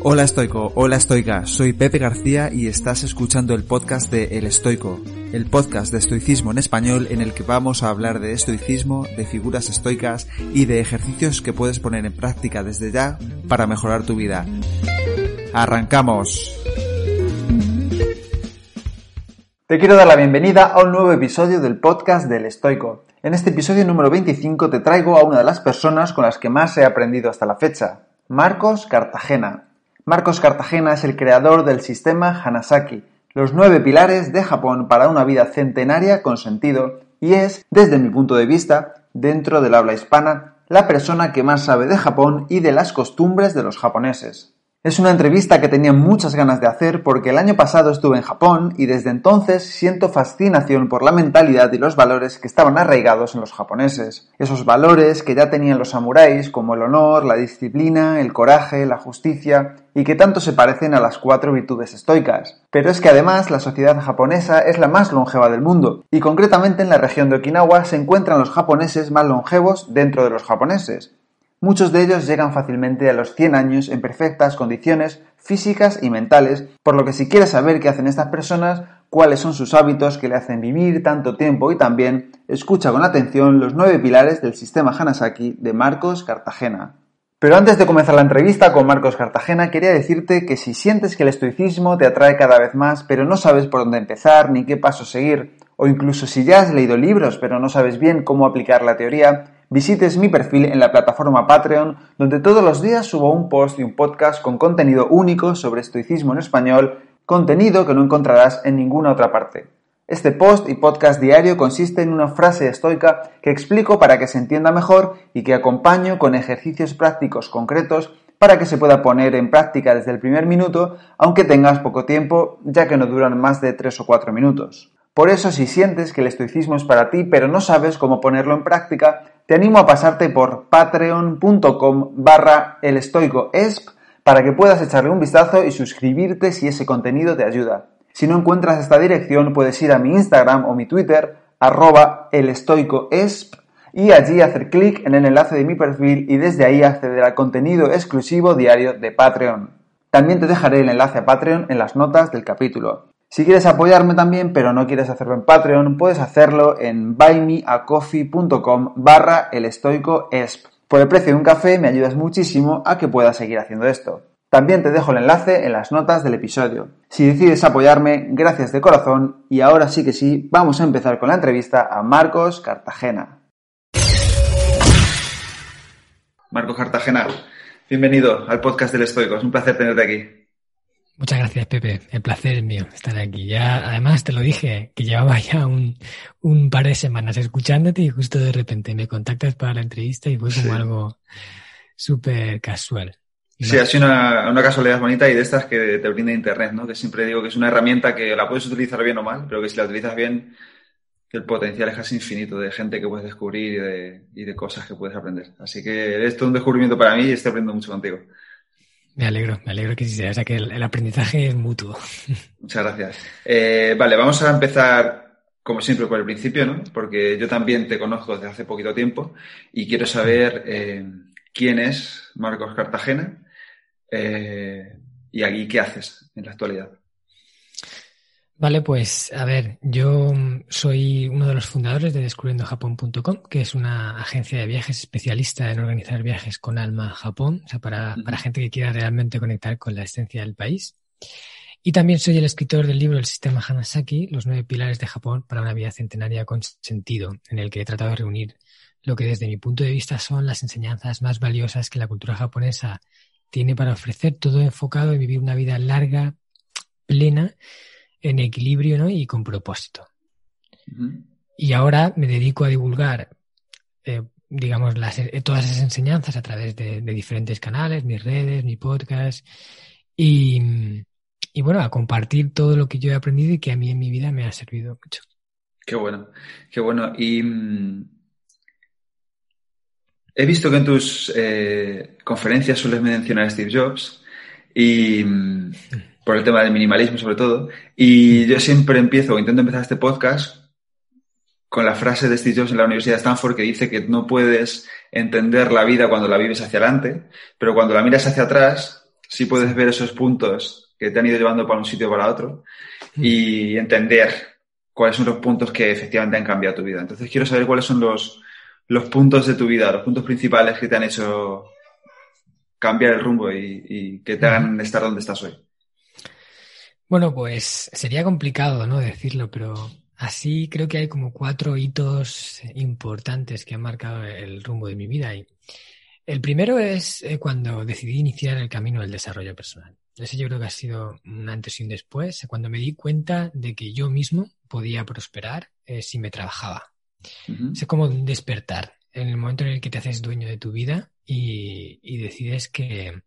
Hola estoico, hola estoica, soy Pepe García y estás escuchando el podcast de El Estoico, el podcast de estoicismo en español en el que vamos a hablar de estoicismo, de figuras estoicas y de ejercicios que puedes poner en práctica desde ya para mejorar tu vida. ¡Arrancamos! Te quiero dar la bienvenida a un nuevo episodio del podcast del Estoico. En este episodio número 25 te traigo a una de las personas con las que más he aprendido hasta la fecha, Marcos Cartagena. Marcos Cartagena es el creador del sistema Hanasaki, los nueve pilares de Japón para una vida centenaria con sentido, y es, desde mi punto de vista, dentro del habla hispana, la persona que más sabe de Japón y de las costumbres de los japoneses. Es una entrevista que tenía muchas ganas de hacer porque el año pasado estuve en Japón y desde entonces siento fascinación por la mentalidad y los valores que estaban arraigados en los japoneses. Esos valores que ya tenían los samuráis como el honor, la disciplina, el coraje, la justicia y que tanto se parecen a las cuatro virtudes estoicas. Pero es que además la sociedad japonesa es la más longeva del mundo y concretamente en la región de Okinawa se encuentran los japoneses más longevos dentro de los japoneses. Muchos de ellos llegan fácilmente a los 100 años en perfectas condiciones físicas y mentales, por lo que si quieres saber qué hacen estas personas, cuáles son sus hábitos que le hacen vivir tanto tiempo y también, escucha con atención los nueve pilares del sistema Hanasaki de Marcos Cartagena. Pero antes de comenzar la entrevista con Marcos Cartagena, quería decirte que si sientes que el estoicismo te atrae cada vez más, pero no sabes por dónde empezar ni qué paso seguir, o incluso si ya has leído libros pero no sabes bien cómo aplicar la teoría, visites mi perfil en la plataforma Patreon, donde todos los días subo un post y un podcast con contenido único sobre estoicismo en español, contenido que no encontrarás en ninguna otra parte. Este post y podcast diario consiste en una frase estoica que explico para que se entienda mejor y que acompaño con ejercicios prácticos concretos para que se pueda poner en práctica desde el primer minuto, aunque tengas poco tiempo, ya que no duran más de 3 o 4 minutos. Por eso, si sientes que el estoicismo es para ti, pero no sabes cómo ponerlo en práctica, te animo a pasarte por patreon.com barra el para que puedas echarle un vistazo y suscribirte si ese contenido te ayuda. Si no encuentras esta dirección, puedes ir a mi Instagram o mi Twitter, arroba el estoico esp, y allí hacer clic en el enlace de mi perfil y desde ahí acceder al contenido exclusivo diario de Patreon. También te dejaré el enlace a Patreon en las notas del capítulo. Si quieres apoyarme también, pero no quieres hacerlo en Patreon, puedes hacerlo en buymeacoffee.com barra el estoico esp. Por el precio de un café me ayudas muchísimo a que pueda seguir haciendo esto. También te dejo el enlace en las notas del episodio. Si decides apoyarme, gracias de corazón y ahora sí que sí, vamos a empezar con la entrevista a Marcos Cartagena. Marcos Cartagena, bienvenido al podcast del Estoico, es un placer tenerte aquí. Muchas gracias, Pepe. El placer es mío estar aquí. Ya, además, te lo dije, que llevaba ya un, un par de semanas escuchándote y justo de repente me contactas para la entrevista y fue como algo súper casual. Sí, ha sido una, una, casualidad bonita y de estas que te brinda Internet, ¿no? Que siempre digo que es una herramienta que la puedes utilizar bien o mal, pero que si la utilizas bien, el potencial es casi infinito de gente que puedes descubrir y de, y de cosas que puedes aprender. Así que eres todo un descubrimiento para mí y estoy aprendiendo mucho contigo. Me alegro, me alegro que sí sea. O sea, que el, aprendizaje es mutuo. Muchas gracias. Eh, vale, vamos a empezar, como siempre, por el principio, ¿no? Porque yo también te conozco desde hace poquito tiempo y quiero saber eh, quién es Marcos Cartagena eh, y aquí qué haces en la actualidad. Vale, pues a ver, yo soy uno de los fundadores de descubriendojapón.com, que es una agencia de viajes especialista en organizar viajes con alma a Japón, o sea, para, para gente que quiera realmente conectar con la esencia del país. Y también soy el escritor del libro El sistema Hanasaki, los nueve pilares de Japón para una vida centenaria con sentido, en el que he tratado de reunir lo que desde mi punto de vista son las enseñanzas más valiosas que la cultura japonesa tiene para ofrecer, todo enfocado en vivir una vida larga, plena, en equilibrio ¿no? y con propósito. Y ahora me dedico a divulgar eh, digamos, las, eh, todas esas enseñanzas a través de, diferentes canales, mis redes, mi podcast y, y bueno, a compartir todo lo que yo he aprendido y que a mí en mi vida me ha servido mucho. Qué bueno, qué bueno. Y mm, he visto que en tus eh, conferencias sueles mencionar a Steve Jobs y mm, por el tema del minimalismo sobre todo. Y yo siempre empiezo o intento empezar este podcast con la frase de Steve Jobs en la Universidad de Stanford que dice que no puedes entender la vida cuando la vives hacia adelante, pero cuando la miras hacia atrás, sí puedes ver esos puntos que te han ido llevando para un sitio o para otro y entender cuáles son los puntos que efectivamente han cambiado tu vida. Entonces quiero saber cuáles son los, los puntos de tu vida, los puntos principales que te han hecho cambiar el rumbo y, y que te hagan estar donde estás hoy. Bueno, pues sería complicado, ¿no? Decirlo, pero Así creo que hay como cuatro hitos importantes que han marcado el rumbo de mi vida. Y el primero es eh, cuando decidí iniciar el camino del desarrollo personal. Ese yo creo que ha sido un antes y un después, cuando me di cuenta de que yo mismo podía prosperar eh, si me trabajaba. Es como despertar en el momento en el que te haces dueño de tu vida y, decides que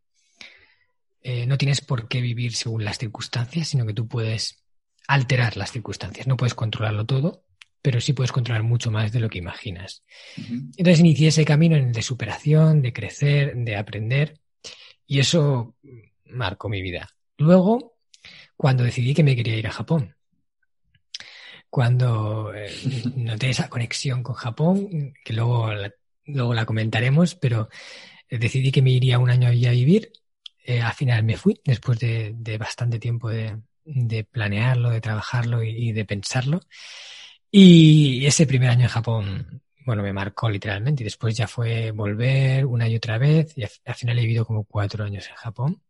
eh, no tienes por qué vivir según las circunstancias, sino que tú puedes alterar las circunstancias. No puedes controlarlo todo, pero sí puedes controlar mucho más de lo que imaginas. Entonces inicié ese camino en el de superación, de crecer, de aprender, y eso marcó mi vida. Luego, cuando decidí que me quería ir a Japón, cuando eh, noté esa conexión con Japón, que luego la, luego la comentaremos, pero decidí que me iría un año allí a vivir. Eh, al final me fui, después de bastante tiempo de, de planearlo, de trabajarlo y, de pensarlo. Y ese primer año en Japón, bueno, me marcó literalmente. Y después ya fue volver una y otra vez. Y al final he vivido como cuatro años en Japón,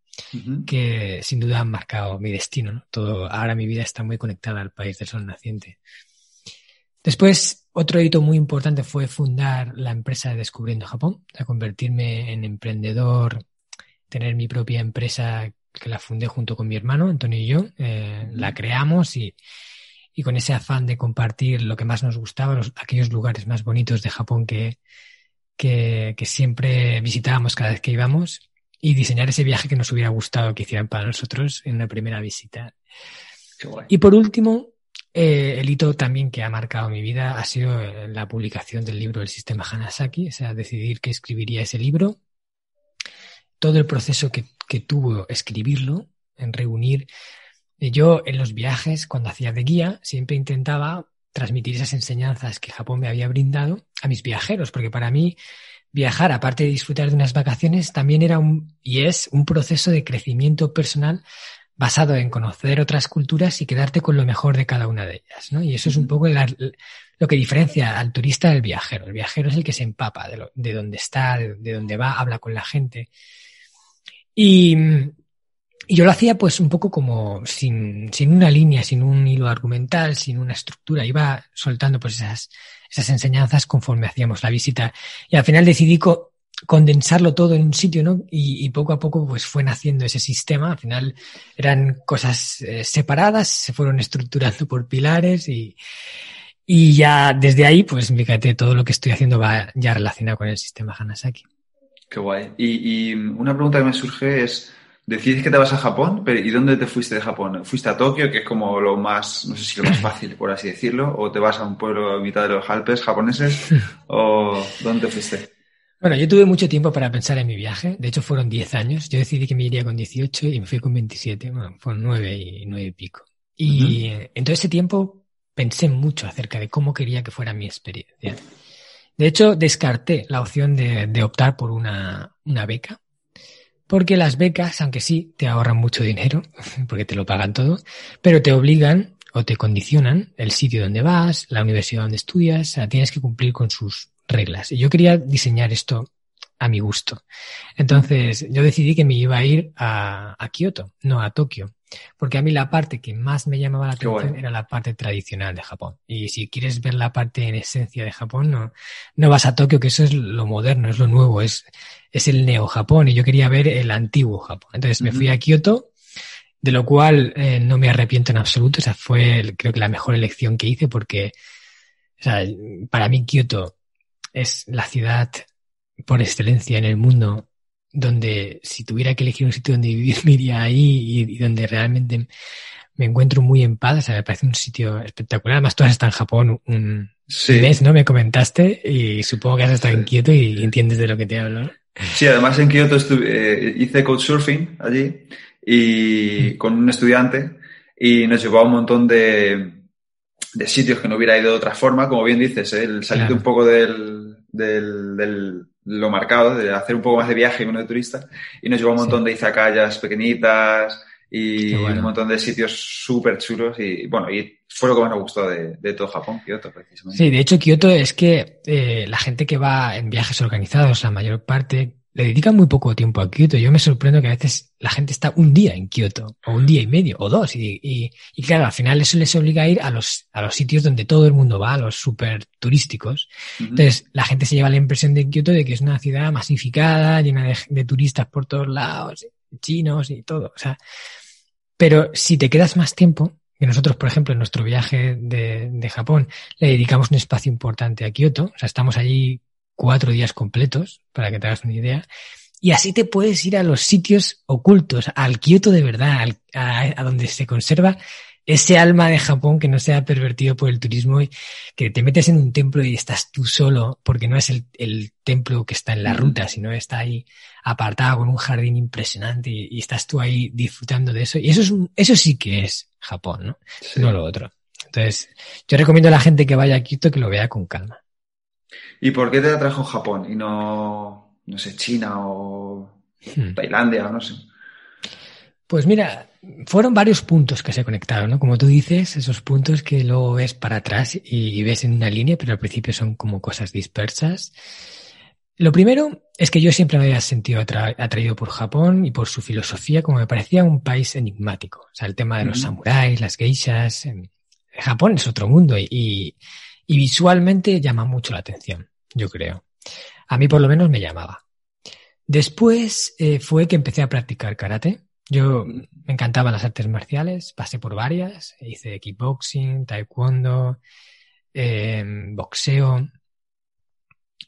que sin duda han marcado mi destino. Todo, ahora mi vida está muy conectada al país del sol naciente. Después, otro hito muy importante fue fundar la empresa Descubriendo Japón, a convertirme en emprendedor, tener mi propia empresa que la fundé junto con mi hermano, Antonio y yo, eh, la creamos y, y, con ese afán de compartir lo que más nos gustaba, los, aquellos lugares más bonitos de Japón que, que, que, siempre visitábamos cada vez que íbamos y diseñar ese viaje que nos hubiera gustado que hicieran para nosotros en una primera visita. Y por último, eh, el hito también que ha marcado mi vida ha sido la publicación del libro El sistema Hanasaki, o sea, decidir que escribiría ese libro todo el proceso que, tuvo escribirlo, en reunir. Eh, yo en los viajes, cuando hacía de guía, siempre intentaba transmitir esas enseñanzas que Japón me había brindado a mis viajeros, porque para mí viajar, aparte de disfrutar de unas vacaciones, también era un, y es un proceso de crecimiento personal basado en conocer otras culturas y quedarte con lo mejor de cada una de ellas, ¿no? Y eso es un poco lo que diferencia al turista del viajero. El viajero es el que se empapa de, lo, de dónde está, de, de dónde va, habla con la gente. Y, yo lo hacía pues un poco como sin, sin, una línea, sin un hilo argumental, sin una estructura. Iba soltando pues esas, esas enseñanzas conforme hacíamos la visita. Y al final decidí condensarlo todo en un sitio, ¿no? Y, poco a poco pues fue naciendo ese sistema. Al final eran cosas eh, separadas, se fueron estructurando por pilares y, y ya desde ahí pues fíjate, todo lo que estoy haciendo va ya relacionado con el sistema Hanasaki. Qué guay. Y, una pregunta que me surge es, decides que te vas a Japón, pero ¿y dónde te fuiste de Japón? ¿Fuiste a Tokio, que es como lo más, no sé si lo más fácil, por así decirlo, o te vas a un pueblo a mitad de los Alpes japoneses, o dónde te fuiste? Bueno, yo tuve mucho tiempo para pensar en mi viaje. De hecho, fueron 10 años. Yo decidí que me iría con 18 y me fui con 27. Bueno, fueron 9 y 9 y pico. Y en todo ese tiempo pensé mucho acerca de cómo quería que fuera mi experiencia. De hecho, descarté la opción de, optar por una, beca, porque las becas, aunque sí te ahorran mucho dinero, porque te lo pagan todo, pero te obligan o te condicionan el sitio donde vas, la universidad donde estudias, o sea, tienes que cumplir con sus reglas. Y yo quería diseñar esto a mi gusto. Entonces, yo decidí que me iba a ir a, a Kioto, no a Tokio. Porque a mí la parte que más me llamaba la atención era la parte tradicional de Japón. Y si quieres ver la parte en esencia de Japón, no, no vas a Tokio, que eso es lo moderno, es lo nuevo, es, es el neo-Japón. Y yo quería ver el antiguo Japón. Entonces me fui a Kioto, de lo cual eh, no me arrepiento en absoluto. O sea, fue creo que la mejor elección que hice porque, o sea, para mí Kioto es la ciudad por excelencia en el mundo donde si tuviera que elegir un sitio donde vivir, me iría ahí y, donde realmente me encuentro muy en paz. O sea, me parece un sitio espectacular. Además, tú has estado en Japón un mes, ¿no? Me comentaste y supongo que has estado en Kioto y entiendes de lo que te hablo. Sí, además en Kioto estuve, eh, hice couchsurfing allí y con un estudiante y nos llevó a un montón de, de sitios que no hubiera ido de otra forma, como bien dices, ¿eh? el salir un poco del, del, lo marcado, de hacer un poco más de viaje y menos de turista, y nos llevó a un montón de izakayas pequeñitas y un montón de sitios súper chulos y bueno, y fue lo que más me gustó de, de todo Japón, Kioto, precisamente. Sí, de hecho Kioto es que eh, la gente que va en viajes organizados, la mayor parte, le dedican muy poco tiempo a Kioto. Yo me sorprendo que a veces la gente está un día en Kioto, o un día y medio, o dos. Y, y, y claro, al final eso les obliga a ir a los, a los sitios donde todo el mundo va, a los súper turísticos. Entonces, la gente se lleva la impresión de Kioto de que es una ciudad masificada, llena de, de turistas por todos lados, chinos y todo. O sea, pero si te quedas más tiempo, que nosotros, por ejemplo, en nuestro viaje de, de Japón, le dedicamos un espacio importante a Kioto, o sea, estamos allí cuatro días completos, para que te hagas una idea. Y así te puedes ir a los sitios ocultos, al Kioto de verdad, a, donde se conserva ese alma de Japón que no sea pervertido por el turismo y que te metes en un templo y estás tú solo, porque no es el, templo que está en la ruta, sino está ahí apartado con un jardín impresionante y, estás tú ahí disfrutando de eso. Y eso es eso sí que es Japón, ¿no? No lo otro. Entonces, yo recomiendo a la gente que vaya a Kioto que lo vea con calma. ¿Y por qué te atrajo Japón y no, no sé, China o hmm. Tailandia o no sé? Pues mira, fueron varios puntos que se conectaron, ¿no? Como tú dices, esos puntos que luego ves para atrás y, ves en una línea, pero al principio son como cosas dispersas. Lo primero es que yo siempre me había sentido atraído por Japón y por su filosofía, como me parecía un país enigmático. O sea, el tema de los samuráis, las geishas. Japón es otro mundo y, y visualmente llama mucho la atención, yo creo. A mí por lo menos me llamaba. Después eh, fue que empecé a practicar karate. Yo me encantaban las artes marciales, pasé por varias, hice kickboxing, taekwondo, em, boxeo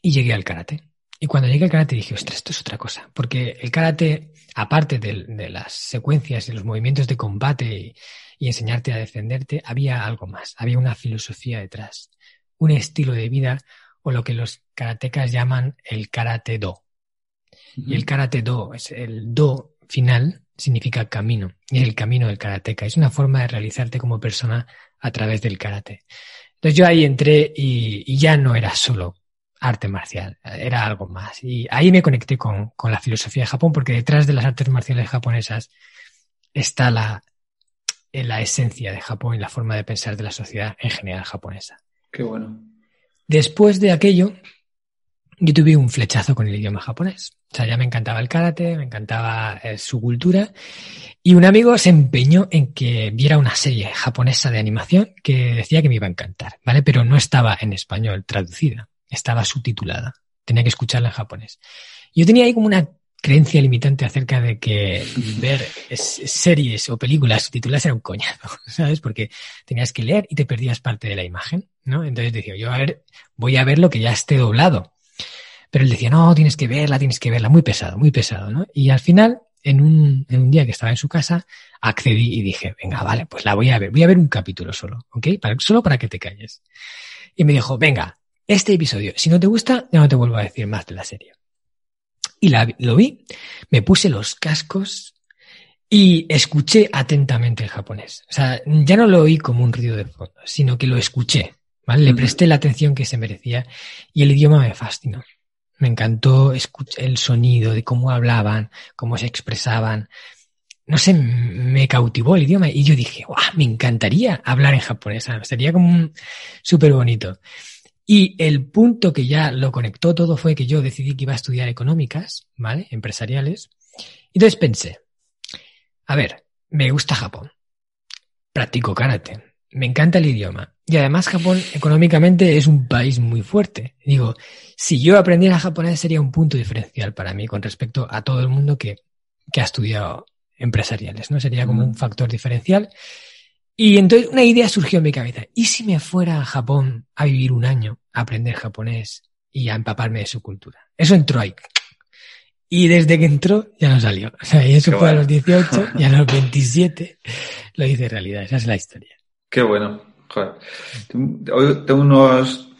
y llegué al karate. Y cuando llegué al karate dije, ostras, esto es otra cosa, porque el karate, aparte de, de las secuencias y los movimientos de combate y enseñarte a defenderte, había algo más, había una filosofía detrás un estilo de vida o lo que los karatecas llaman el karate do. Y el karate do es el do final significa camino y es el camino del karateka. Es una forma de realizarte como persona a través del karate. Entonces yo ahí entré y, ya no era solo arte marcial, era algo más. Y ahí me conecté con, con, la filosofía de Japón porque detrás de las artes marciales japonesas está la, la esencia de Japón y la forma de pensar de la sociedad en general japonesa. Qué bueno. Después de aquello, yo tuve un flechazo con el idioma japonés. O sea, ya me encantaba el karate, me encantaba eh, su cultura. Y un amigo se empeñó en que viera una serie japonesa de animación que decía que me iba a encantar, ¿vale? Pero no estaba en español traducida, estaba subtitulada. Tenía que escucharla en japonés. Yo tenía ahí como una creencia limitante acerca de que ver series o películas subtituladas era un coñazo, ¿sabes? Porque tenías que leer y te perdías parte de la imagen, ¿no? Entonces decía, yo a ver, voy a ver lo que ya esté doblado. Pero él decía, no, tienes que verla, tienes que verla, muy pesado, muy pesado, ¿no? Y al final, en un, en un día que estaba en su casa, accedí y dije, venga, vale, pues la voy a ver, voy a ver un capítulo solo, ¿ok? Solo para que te calles. Y me dijo, venga, este episodio, si no te gusta, ya no te vuelvo a decir más de la serie. Y la, lo vi, me puse los cascos y escuché atentamente el japonés. O sea, ya no lo oí como un ruido de fondo, sino que lo escuché. ¿Vale? Le presté la atención que se merecía y el idioma me fascinó. Me encantó escuchar el sonido de cómo hablaban, cómo se expresaban. No sé, me cautivó el idioma y yo dije, ¡guau! Me encantaría hablar en japonés. Sería como súper bonito. Y el punto que ya lo conectó todo fue que yo decidí que iba a estudiar económicas, ¿vale? Empresariales. Y entonces pensé, a ver, me gusta Japón. Practico karate. Me encanta el idioma. Y además Japón económicamente es un país muy fuerte. Digo, si yo aprendiera japonés sería un punto diferencial para mí con respecto a todo el mundo que, que ha estudiado empresariales, ¿no? Sería como un factor diferencial. Y entonces una idea surgió en mi cabeza. ¿Y si me fuera a Japón a vivir un año, a aprender japonés y a empaparme de su cultura. Eso entró ahí. Y desde que entró ya no salió. O sea, y eso fue a los 18 y a los 27 lo hice realidad. Esa es la historia. Qué bueno. Joder. Hoy tengo unos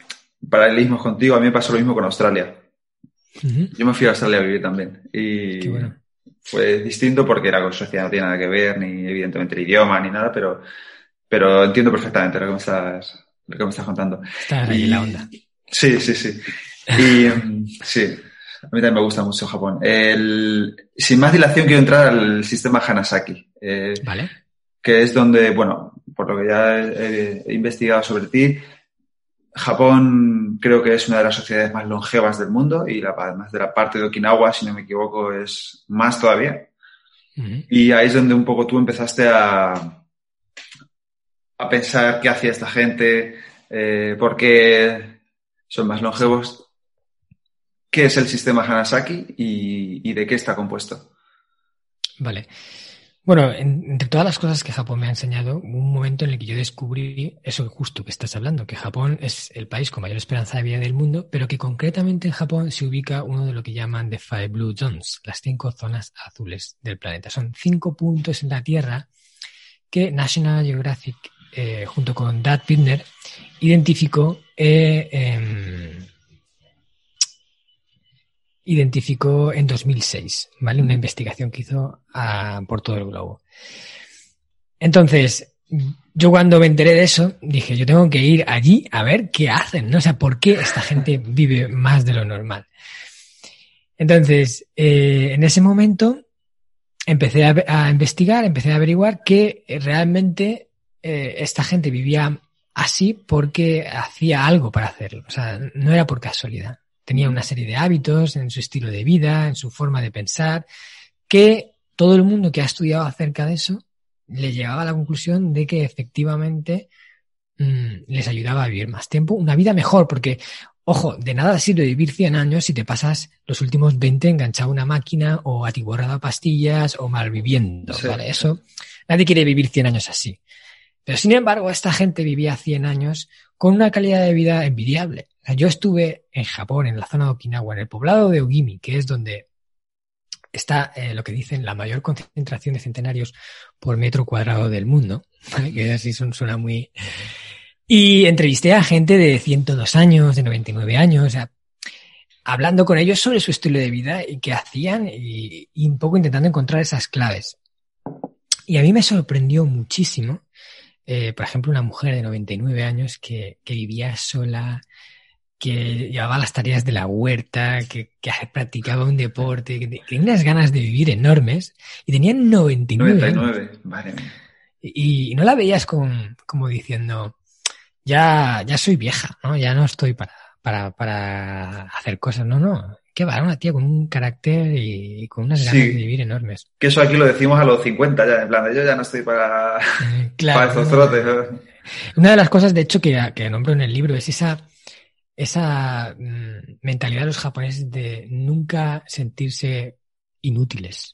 paralelismos contigo. A mí me pasó lo mismo con Australia. Yo me fui a Australia a vivir también. Y Qué bueno. fue distinto porque la Suecia no tiene nada que ver, ni evidentemente el idioma, ni nada, pero, pero entiendo perfectamente lo que me estás, lo que me estás contando. Está ahí la onda. Sí, sí, sí. Y mm, sí, a mí también me gusta mucho Japón. El, sin más dilación quiero entrar al sistema Hanasaki. Eh, vale. Que es donde, bueno, por lo que ya he, investigado sobre ti, Japón creo que es una de las sociedades más longevas del mundo y la, además de la parte de Okinawa, si no me equivoco, es más todavía. Y ahí es donde un poco tú empezaste a, a pensar qué hacía esta gente, eh, por qué son más longevos. ¿Qué es el sistema Hanasaki y, de qué está compuesto? Vale. Bueno, entre todas las cosas que Japón me ha enseñado, un momento en el que yo descubrí eso justo que estás hablando, que Japón es el país con mayor esperanza de vida del mundo, pero que concretamente en Japón se ubica uno de lo que llaman the Five Blue Zones, las cinco zonas azules del planeta. Son cinco puntos en la Tierra que National Geographic eh, junto con Dad Pittner, identificó, eh, em, identificó en 2006, ¿vale? Una investigación que hizo ah, por todo el globo. Entonces, yo cuando me enteré de eso, dije, yo tengo que ir allí a ver qué hacen, ¿no? O sea, ¿por qué esta gente vive más de lo normal? Entonces, eh, en ese momento empecé a, a, investigar, empecé a averiguar que realmente eh, esta gente vivía así porque hacía algo para hacerlo. O sea, no era por casualidad. Tenía una serie de hábitos en su estilo de vida, en su forma de pensar, que todo el mundo que ha estudiado acerca de eso le llegaba a la conclusión de que efectivamente mm, les ayudaba a vivir más tiempo, una vida mejor, porque, ojo, de nada sirve vivir 100 años si te pasas los últimos 20 enganchado a una máquina o atiborrado a pastillas o malviviendo, ¿vale? Eso, nadie quiere vivir 100 años así. Pero sin embargo, esta gente vivía 100 años con una calidad de vida envidiable. Yo estuve en Japón, en la zona de Okinawa, en el poblado de Ogimi, que es donde está eh, lo que dicen la mayor concentración de centenarios por metro cuadrado del mundo, que así suena muy... Y entrevisté a gente de 102 años, de 99 años, hablando con ellos sobre su estilo de vida y qué hacían y un poco intentando encontrar esas claves. Y a mí me sorprendió muchísimo eh, por ejemplo, una mujer de 99 años que vivía sola, que llevaba las tareas de la huerta, que, que practicaba un deporte, que tenía unas ganas de vivir enormes y tenía 99. 99, vale. Y, y, no la veías con, como diciendo, ya, ya soy vieja, ¿no? Ya no estoy para, para, para hacer cosas, no, no. Qué va, una tía con un carácter y, con unas ganas de vivir enormes. Que eso aquí lo decimos a los 50 ya, en plan, yo ya no estoy para, para estos trotes. Una de las cosas, de hecho, que, que nombro en el libro es esa, esa mm, mentalidad de los japoneses de nunca sentirse inútiles.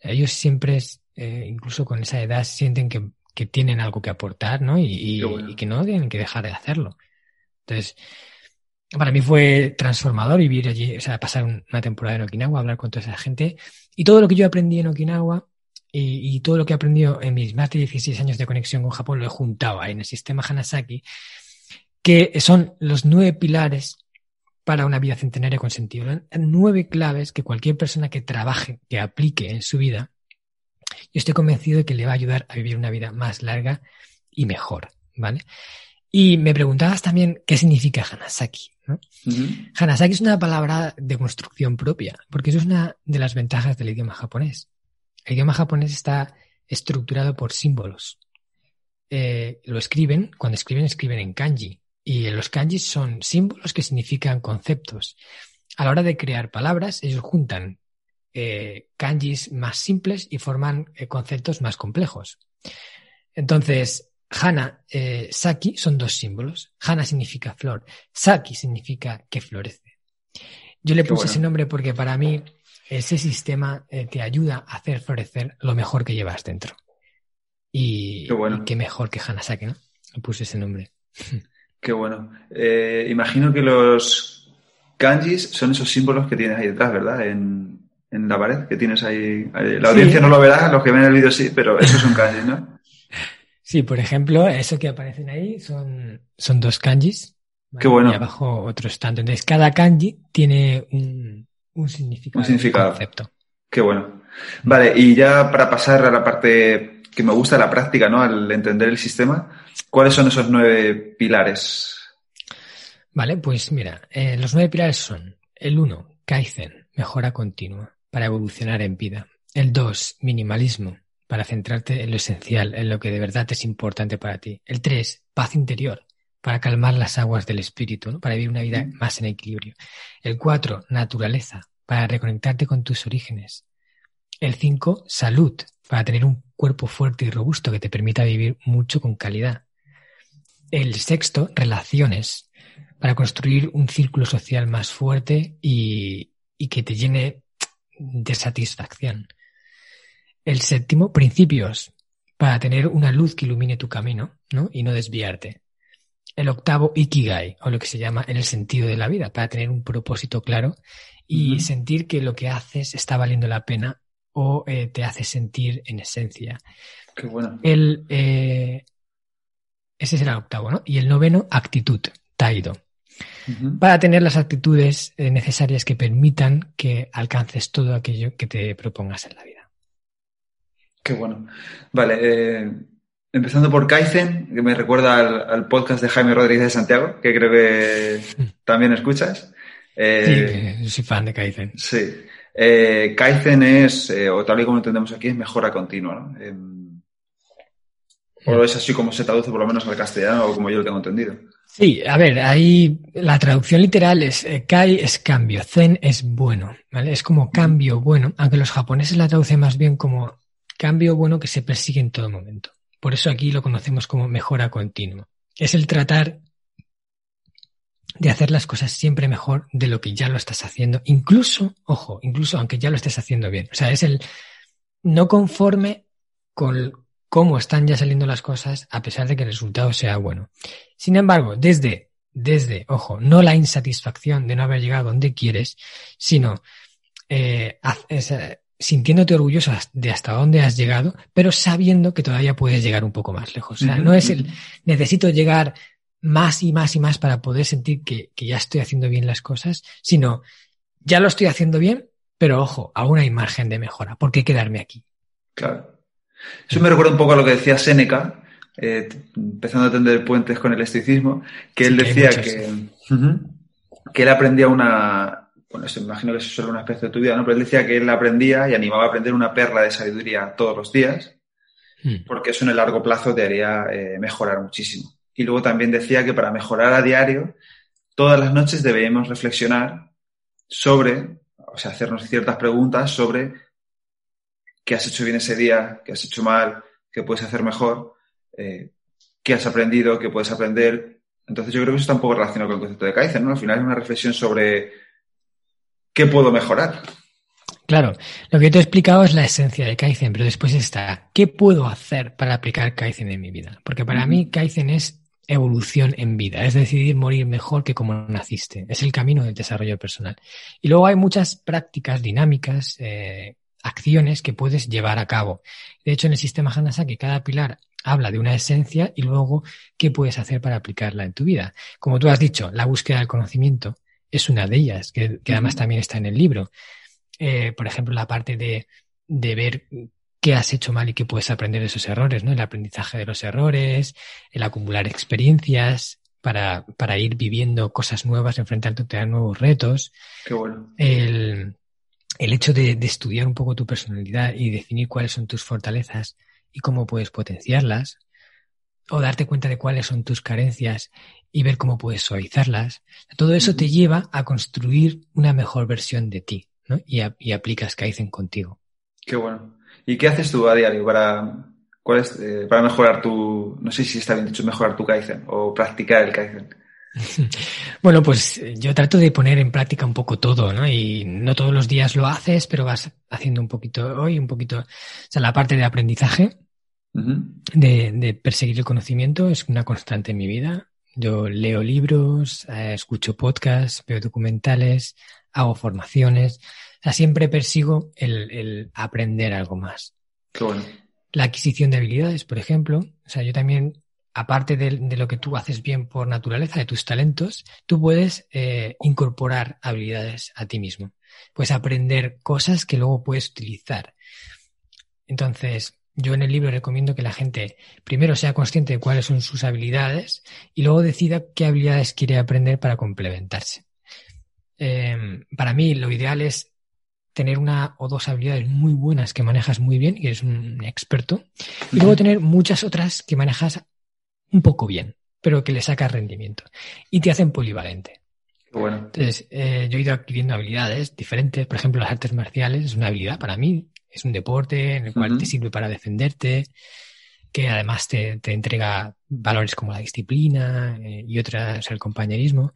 Ellos siempre, eh, incluso con esa edad, sienten que, que, tienen algo que aportar, ¿no? Y, y, que no tienen que dejar de hacerlo. Entonces, para mí fue transformador vivir allí, o sea, pasar una temporada en Okinawa, hablar con toda esa gente. Y todo lo que yo aprendí en Okinawa y, todo lo que he aprendido en mis más de 16 años de conexión con Japón lo he juntado ahí en el sistema Hanasaki, que son los nueve pilares para una vida centenaria con sentido. Nueve claves que cualquier persona que trabaje, que aplique en su vida, yo estoy convencido de que le va a ayudar a vivir una vida más larga y mejor, ¿vale? Y me preguntabas también qué significa Hanasaki. Hanasaki es una palabra de construcción propia, porque eso es una de las ventajas del idioma japonés. El idioma japonés está estructurado por símbolos. Eh, lo escriben, cuando escriben, escriben en kanji. Y los kanjis son símbolos que significan conceptos. A la hora de crear palabras, ellos juntan eh, kanjis más simples y forman eh, conceptos más complejos. Entonces, Hana, eh, Saki son dos símbolos. Hana significa flor, Saki significa que florece. Yo le puse ese nombre porque para mí ese sistema eh, te ayuda a hacer florecer lo mejor que llevas dentro. Y qué, mejor que Hana Saki, ¿no? Le puse ese nombre. Qué bueno. Eh, imagino que los kanjis son esos símbolos que tienes ahí detrás, ¿verdad? En, la pared que tienes ahí. La audiencia no lo verá, los que ven el vídeo sí, pero esos son kanjis, ¿no? Sí, por ejemplo, eso que aparecen ahí son, son dos kanjis. Qué bueno. Y abajo otros tanto. Entonces, cada kanji tiene un, un significado. Un significado. concepto. Qué bueno. Vale, y ya para pasar a la parte que me gusta, la práctica, ¿no? Al entender el sistema, ¿cuáles son esos nueve pilares? Vale, pues mira, eh, los nueve pilares son el uno, Kaizen, mejora continua, para evolucionar en vida. El dos, minimalismo, para centrarte en lo esencial, en lo que de verdad es importante para ti. El tres, paz interior, para calmar las aguas del espíritu, para vivir una vida más en equilibrio. El cuatro, naturaleza, para reconectarte con tus orígenes. El 5, salud, para tener un cuerpo fuerte y robusto que te permita vivir mucho con calidad. El sexto, relaciones, para construir un círculo social más fuerte y, que te llene de satisfacción. El séptimo, principios, para tener una luz que ilumine tu camino ¿no? y no desviarte. El octavo, ikigai, o lo que se llama el sentido de la vida, para tener un propósito claro y sentir que lo que haces está valiendo la pena o eh, te hace sentir en esencia. Qué bueno. El, eh, ese será el octavo, ¿no? Y el noveno, actitud, taido. Para tener las actitudes eh, necesarias que permitan que alcances todo aquello que te propongas en la vida. Qué bueno. Vale, empezando por Kaizen, que me recuerda al, podcast de Jaime Rodríguez de Santiago, que creo que también escuchas. sí, soy fan de Kaizen. Sí. Eh, Kaizen es, eh, o tal y como entendemos aquí, es mejora continua, ¿no? O es así como se traduce por lo menos al castellano o como yo lo tengo entendido. Sí, a ver, ahí la traducción literal es eh, Kai es cambio, Zen es bueno, ¿vale? Es como cambio bueno, aunque los japoneses la traducen más bien como cambio bueno que se persigue en todo momento. Por eso aquí lo conocemos como mejora continua. Es el tratar de hacer las cosas siempre mejor de lo que ya lo estás haciendo, incluso, ojo, incluso aunque ya lo estés haciendo bien. O sea, es el no conforme con cómo están ya saliendo las cosas a pesar de que el resultado sea bueno. Sin embargo, desde, desde, ojo, no la insatisfacción de no haber llegado donde quieres, sino eh, eh, sintiéndote orgulloso de hasta dónde has llegado, pero sabiendo que todavía puedes llegar un poco más lejos. O sea, no es el necesito llegar más y más y más para poder sentir que, ya estoy haciendo bien las cosas, sino ya lo estoy haciendo bien, pero ojo, aún hay margen de mejora. ¿Por qué quedarme aquí? Claro. Eso me recuerda un poco a lo que decía Séneca, eh, empezando a tender puentes con el estoicismo, que él decía que, que él aprendía una, bueno, eso, imagino que eso es solo una especie de tu vida, ¿no? Pero él decía que él aprendía y animaba a aprender una perla de sabiduría todos los días, hmm. porque eso en el largo plazo te haría eh, mejorar muchísimo. Y luego también decía que para mejorar a diario, todas las noches debemos reflexionar sobre, o sea, hacernos ciertas preguntas sobre qué has hecho bien ese día, qué has hecho mal, qué puedes hacer mejor, eh, qué has aprendido, qué puedes aprender. Entonces yo creo que eso está un poco relacionado con el concepto de Kaizen, ¿no? Al final es una reflexión sobre qué puedo mejorar. Claro, lo que te he explicado es la esencia de Kaizen, pero después está, ¿qué puedo hacer para aplicar Kaizen en mi vida? Porque para mí Kaizen es evolución en vida, es decidir morir mejor que como naciste. Es el camino del desarrollo personal. Y luego hay muchas prácticas dinámicas, eh, acciones que puedes llevar a cabo. De hecho, en el sistema Hanasaki, cada pilar habla de una esencia y luego qué puedes hacer para aplicarla en tu vida. Como tú has dicho, la búsqueda del conocimiento es una de ellas, que, además también está en el libro. Eh, por ejemplo, la parte de, de ver qué has hecho mal y qué puedes aprender de esos errores, ¿no? El aprendizaje de los errores, el acumular experiencias para, para ir viviendo cosas nuevas, enfrentarte a nuevos retos. Qué bueno. El, el hecho de, de, estudiar un poco tu personalidad y definir cuáles son tus fortalezas y cómo puedes potenciarlas, o darte cuenta de cuáles son tus carencias y ver cómo puedes suavizarlas. Todo eso te lleva a construir una mejor versión de ti, ¿no? Y, y aplicas Kaizen contigo. Qué bueno. ¿Y qué haces tú a diario para, cuál es, eh, para mejorar tu, no sé si está bien dicho, mejorar tu Kaizen o practicar el Kaizen? Bueno, pues yo trato de poner en práctica un poco todo, ¿no? Y no todos los días lo haces, pero vas haciendo un poquito hoy, un poquito, o sea, la parte de aprendizaje, de, de, perseguir el conocimiento es una constante en mi vida. Yo leo libros, eh, escucho podcasts, veo documentales, hago formaciones. O sea, siempre persigo el, el aprender algo más. Qué bueno. La adquisición de habilidades, por ejemplo. O sea, yo también aparte de, de, lo que tú haces bien por naturaleza, de tus talentos, tú puedes eh, incorporar habilidades a ti mismo. Puedes aprender cosas que luego puedes utilizar. Entonces, yo en el libro recomiendo que la gente primero sea consciente de cuáles son sus habilidades y luego decida qué habilidades quiere aprender para complementarse. Eh, para mí, lo ideal es tener una o dos habilidades muy buenas que manejas muy bien, y eres un experto, y luego tener muchas otras que manejas un poco bien, pero que le sacas rendimiento y te hacen polivalente. Bueno. Entonces, eh, yo he ido adquiriendo habilidades diferentes. Por ejemplo, las artes marciales es una habilidad para mí. Es un deporte en el cual uh -huh. te sirve para defenderte, que además te, te entrega valores como la disciplina eh, y otras, el compañerismo.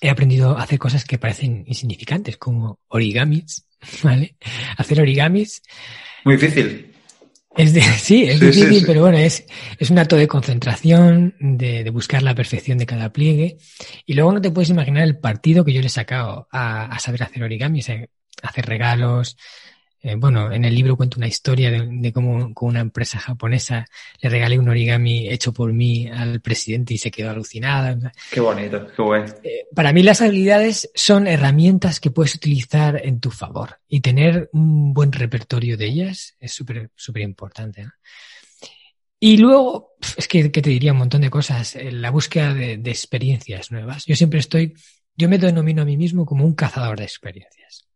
He aprendido a hacer cosas que parecen insignificantes, como origamis, ¿vale? Hacer origamis. Muy difícil. Es de, sí, es sí, difícil, sí, sí. pero bueno, es, es un acto de concentración, de, de, buscar la perfección de cada pliegue. Y luego no te puedes imaginar el partido que yo le he sacado a, a saber hacer origami, o sea, hacer regalos. Eh, bueno, en el libro cuento una historia de, de cómo con una empresa japonesa le regalé un origami hecho por mí al presidente y se quedó alucinada. Qué bonito, qué bueno. Eh, para mí las habilidades son herramientas que puedes utilizar en tu favor y tener un buen repertorio de ellas es súper, súper importante. ¿no? Y luego, es que, que, te diría un montón de cosas, eh, la búsqueda de, de experiencias nuevas. Yo siempre estoy, yo me denomino a mí mismo como un cazador de experiencias.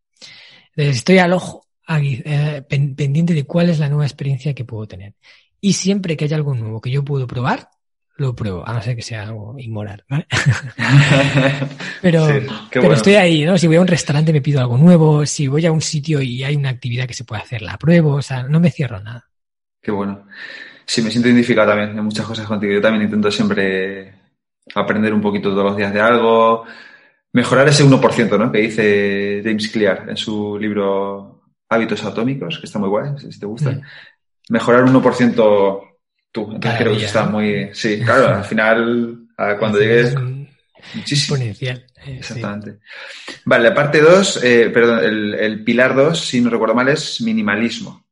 Estoy al ojo eh, pendiente de cuál es la nueva experiencia que puedo tener. Y siempre que haya algo nuevo que yo puedo probar, lo pruebo, a no ser que sea algo inmoral, ¿vale? pero sí, pero bueno. estoy ahí, ¿no? Si voy a un restaurante me pido algo nuevo, si voy a un sitio y hay una actividad que se puede hacer, la pruebo, o sea, no me cierro nada. Qué bueno. Sí, me siento identificado también en muchas cosas contigo. Yo también intento siempre aprender un poquito todos los días de algo, mejorar ese 1%, ¿no? Que dice James Clear en su libro Hábitos Atómicos, que está muy guay, si te gusta. Mm. Mejorar 1% tú. Entonces Cada creo día, que está ¿no? muy... Sí, claro, al final, cuando llegues... Muchísimo. Exponencial. Eh, Exactamente. Sí. Vale, la parte 2, eh, perdón, el, el, pilar 2, si no recuerdo mal, es minimalismo.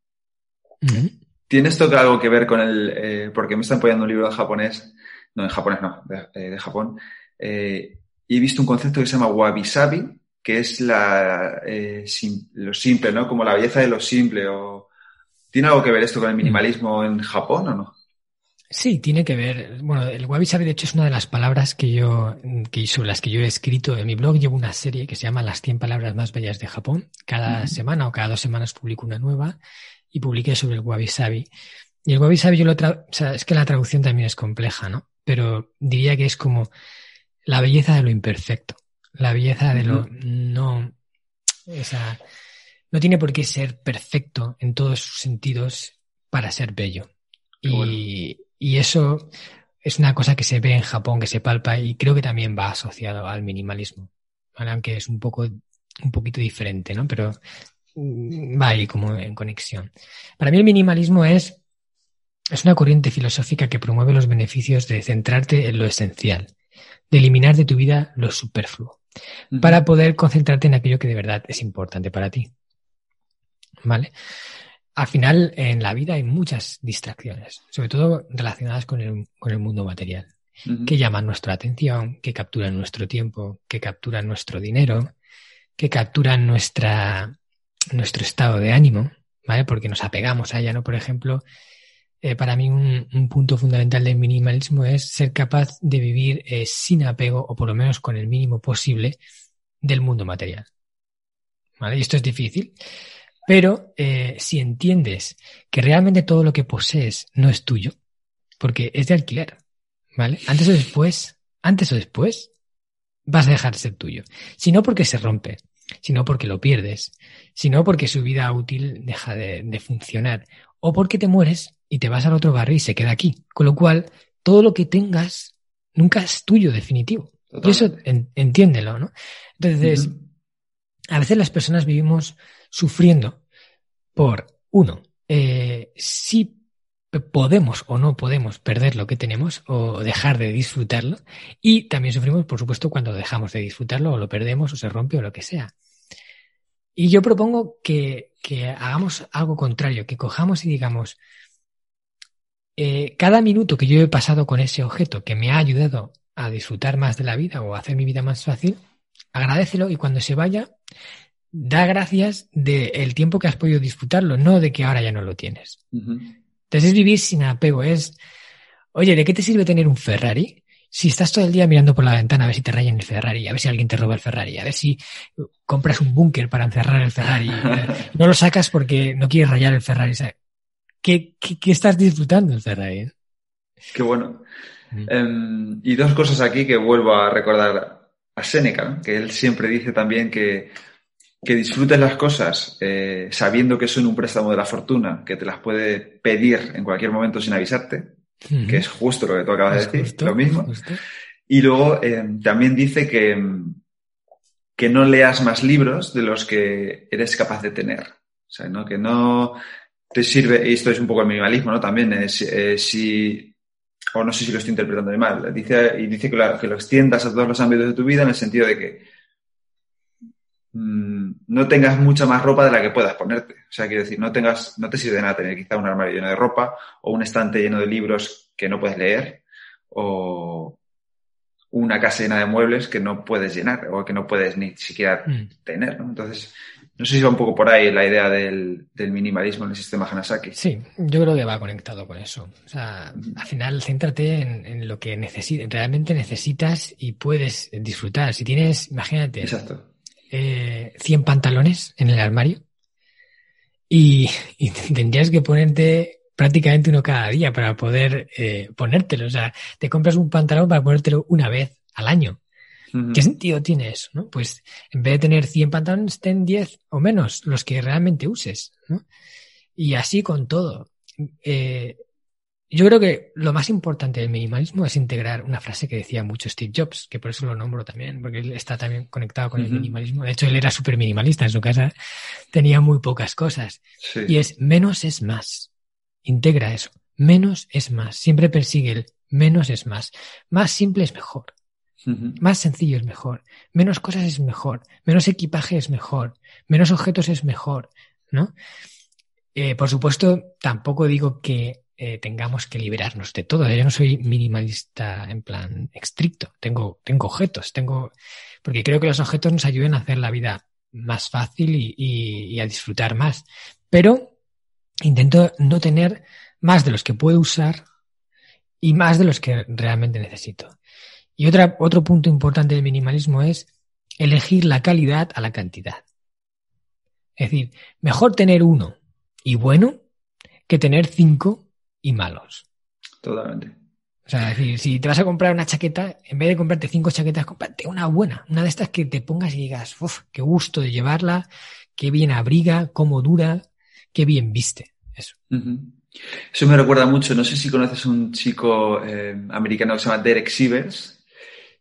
Uh -huh. ¿Tiene esto algo que ver con el...? Eh, porque me están apoyando un libro de japonés, no, en japonés no, de, de Japón, y he visto un concepto que se llama wabi-sabi, que es la, sim, lo simple, ¿no? Como la belleza de lo simple. O... ¿Tiene algo que ver esto con el minimalismo en Japón o no? Sí, tiene que ver. Bueno, el wabi sabi de hecho es una de las palabras que yo, que sobre las que yo he escrito en mi blog. Llevo una serie que se llama Las 100 palabras más bellas de Japón. Cada uh -huh. semana o cada dos semanas publico una nueva y publiqué sobre el wabi sabi. Y el wabi sabi yo lo tra o sea, es que la traducción también es compleja, ¿no? Pero diría que es como la belleza de lo imperfecto, la belleza de lo no, o sea, no tiene por qué ser perfecto en todos sus sentidos para ser bello. y, bueno. y eso es una cosa que se ve en Japón, que se palpa y creo que también va asociado al minimalismo, ¿vale? aunque es un poco un poquito diferente, ¿no? Pero va ahí como en conexión. Para mí el minimalismo es, es una corriente filosófica que promueve los beneficios de centrarte en lo esencial, de eliminar de tu vida lo superfluo, uh -huh. para poder concentrarte en aquello que de verdad es importante para ti. ¿Vale? Al final, en la vida hay muchas distracciones, sobre todo relacionadas con el, con el mundo material, uh -huh. que llaman nuestra atención, que capturan nuestro tiempo, que capturan nuestro dinero, que capturan nuestra, nuestro estado de ánimo, ¿vale? Porque nos apegamos a ella, ¿no? Por ejemplo, eh, para mí un, un, punto fundamental del minimalismo es ser capaz de vivir eh, sin apego o por lo menos con el mínimo posible del mundo material. ¿Vale? Y esto es difícil, pero eh, si entiendes que realmente todo lo que posees no es tuyo, porque es de alquiler, ¿vale? Antes o después, antes o después, vas a dejar de ser tuyo. Si no porque se rompe, sino porque lo pierdes, sino porque su vida útil deja de, de, funcionar, o porque te mueres y te vas al otro barrio y se queda aquí. Con lo cual, todo lo que tengas nunca es tuyo definitivo. Y eso en, entiéndelo, ¿no? Entonces, uh -huh. a veces las personas vivimos sufriendo por, uno, eh, sí podemos o no podemos perder lo que tenemos o dejar de disfrutarlo. Y también sufrimos, por supuesto, cuando dejamos de disfrutarlo o lo perdemos o se rompe o lo que sea. Y yo propongo que, hagamos algo contrario, que cojamos y digamos, eh, cada minuto que yo he pasado con ese objeto que me ha ayudado a disfrutar más de la vida o a hacer mi vida más fácil, agradecelo y cuando se vaya, da gracias del tiempo que has podido disfrutarlo, no de que ahora ya no lo tienes. Entonces es vivir sin apego, es, oye, ¿de qué te sirve tener un Ferrari? Si estás todo el día mirando por la ventana a ver si te rayan el Ferrari, a ver si alguien te roba el Ferrari, a ver si compras un búnker para encerrar el Ferrari, no lo sacas porque no quieres rayar el Ferrari. ¿Qué, qué, estás disfrutando el Ferrari? Qué bueno. Mm. Em, y dos cosas aquí que vuelvo a recordar a Seneca, que él siempre dice también que que disfrutes las cosas eh, sabiendo que son un préstamo de la fortuna, que te las puede pedir en cualquier momento sin avisarte, que es justo lo que tú acabas de decir, lo mismo. Y luego eh, también dice que, que no leas más libros de los que eres capaz de tener. O sea, ¿no? que no te sirve, y esto es un poco el minimalismo, ¿no? También, es, eh, si, o no sé si lo estoy interpretando mal, dice, y dice que que lo extiendas a todos los ámbitos de tu vida en el sentido de que Mm, no tengas mucha más ropa de la que puedas ponerte. O sea, quiero decir, no tengas, no te sirve de nada tener quizá un armario lleno de ropa o un estante lleno de libros que no puedes leer o una casa llena de muebles que no puedes llenar o que no puedes ni siquiera mm. tener, ¿no? Entonces, no sé si va un poco por ahí la idea del, minimalismo en el sistema Hanasaki. Sí, yo creo que va conectado con eso. O sea, al final, céntrate en, lo que realmente necesitas y puedes disfrutar. Si tienes, imagínate, Exacto eh, 100 pantalones en el armario y, tendrías que ponerte prácticamente uno cada día para poder eh, ponértelo. O sea, te compras un pantalón para ponértelo una vez al año. ¿Qué sentido tiene eso? ¿no? Pues en vez de tener 100 pantalones, ten 10 o menos los que realmente uses. ¿no? Y así con todo. Eh, yo creo que lo más importante del minimalismo es integrar una frase que decía mucho Steve Jobs, que por eso lo nombro también, porque él está también conectado con el minimalismo. De hecho, él era súper minimalista en su casa, tenía muy pocas cosas. Y es menos es más. Integra eso. Menos es más. Siempre persigue el menos es más. Más simple es mejor. Más sencillo es mejor. Menos cosas es mejor. Menos equipaje es mejor. Menos objetos es mejor. ¿No? Eh, por supuesto, tampoco digo que eh, tengamos que liberarnos de todo. Yo no soy minimalista en plan estricto. Tengo, tengo objetos, tengo, porque creo que los objetos nos ayudan a hacer la vida más fácil y, a disfrutar más. Pero intento no tener más de los que puedo usar y más de los que realmente necesito. Y otra, otro punto importante del minimalismo es elegir la calidad a la cantidad. Es decir, mejor tener uno y bueno que tener cinco y malos. Totalmente. O sea, decir, si te vas a comprar una chaqueta, en vez de comprarte cinco chaquetas, cómprate una buena, una de estas que te pongas y digas, uff, qué gusto de llevarla, qué bien abriga, cómo dura, qué bien viste. Eso. Eso me recuerda mucho, no sé si conoces un chico eh, americano que se llama Derek Sivers,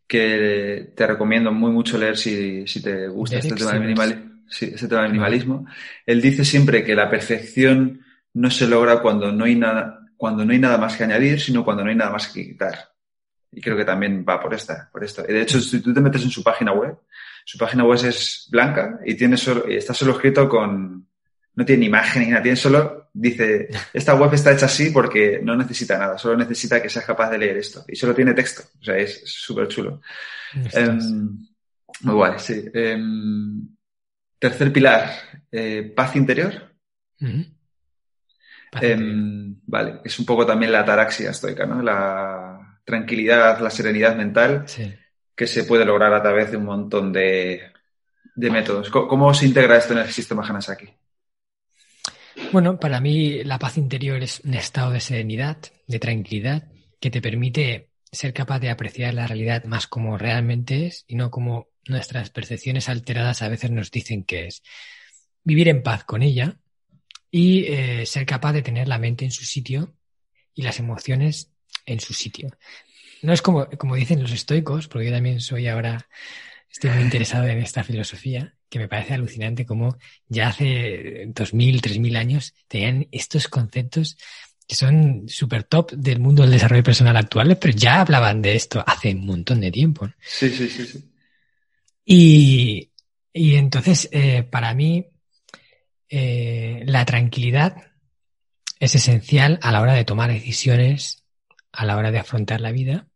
que te recomiendo muy mucho leer si, te gusta este tema, del este tema del minimalismo. Él dice siempre que la perfección no se logra cuando no hay nada, cuando no hay nada más que añadir, sino cuando no hay nada más que quitar. Y creo que también va por esta, por esto. De hecho, si tú te metes en su página web, su página web es blanca y tiene solo, está solo escrito con, no tiene imagen ni nada, tiene solo, dice, esta web está hecha así porque no necesita nada, solo necesita que seas capaz de leer esto. Y solo tiene texto, o sea, es súper chulo. Em, muy guay, sí. Em, tercer pilar, eh, paz interior. Em, vale, es un poco también la ataraxia estoica, ¿no? La tranquilidad, la serenidad mental que se puede lograr a través de un montón de, métodos. ¿Cómo, se integra esto en el sistema Hanasaki? Bueno, para mí la paz interior es un estado de serenidad, de tranquilidad, que te permite ser capaz de apreciar la realidad más como realmente es y no como nuestras percepciones alteradas a veces nos dicen que es. Vivir en paz con ella y eh, ser capaz de tener la mente en su sitio y las emociones en su sitio. No es como, como dicen los estoicos, porque yo también soy ahora, estoy muy interesado en esta filosofía, que me parece alucinante como ya hace dos mil, tres mil años tenían estos conceptos que son súper top del mundo del desarrollo personal actual, pero ya hablaban de esto hace un montón de tiempo. Sí, sí, sí, sí. Y, y entonces, eh, para mí, eh, la tranquilidad es esencial a la hora de tomar decisiones, a la hora de afrontar la vida,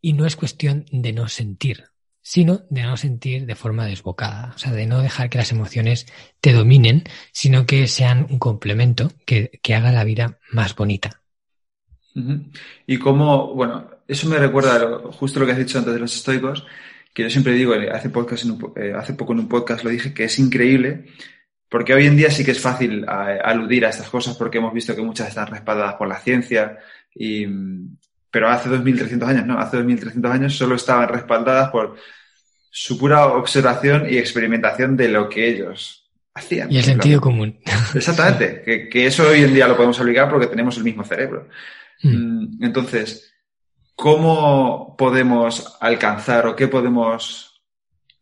y no es cuestión de no sentir, sino de no sentir de forma desbocada, o sea, de no dejar que las emociones te dominen, sino que sean un complemento que, que haga la vida más bonita. Y como, bueno, eso me recuerda justo lo que has dicho antes de los estoicos, que yo siempre digo, hace, podcast eh, hace poco en un podcast lo dije, que es increíble, porque hoy en día sí que es fácil aludir a estas cosas porque hemos visto que muchas están respaldadas por la ciencia, y, pero hace 2.300 años, no, hace 2.300 años solo estaban respaldadas por su pura observación y experimentación de lo que ellos hacían. Y el sentido común. Exactamente, que, que, eso hoy en día lo podemos obligar porque tenemos el mismo cerebro. Mm. mm entonces, ¿cómo podemos alcanzar o qué podemos,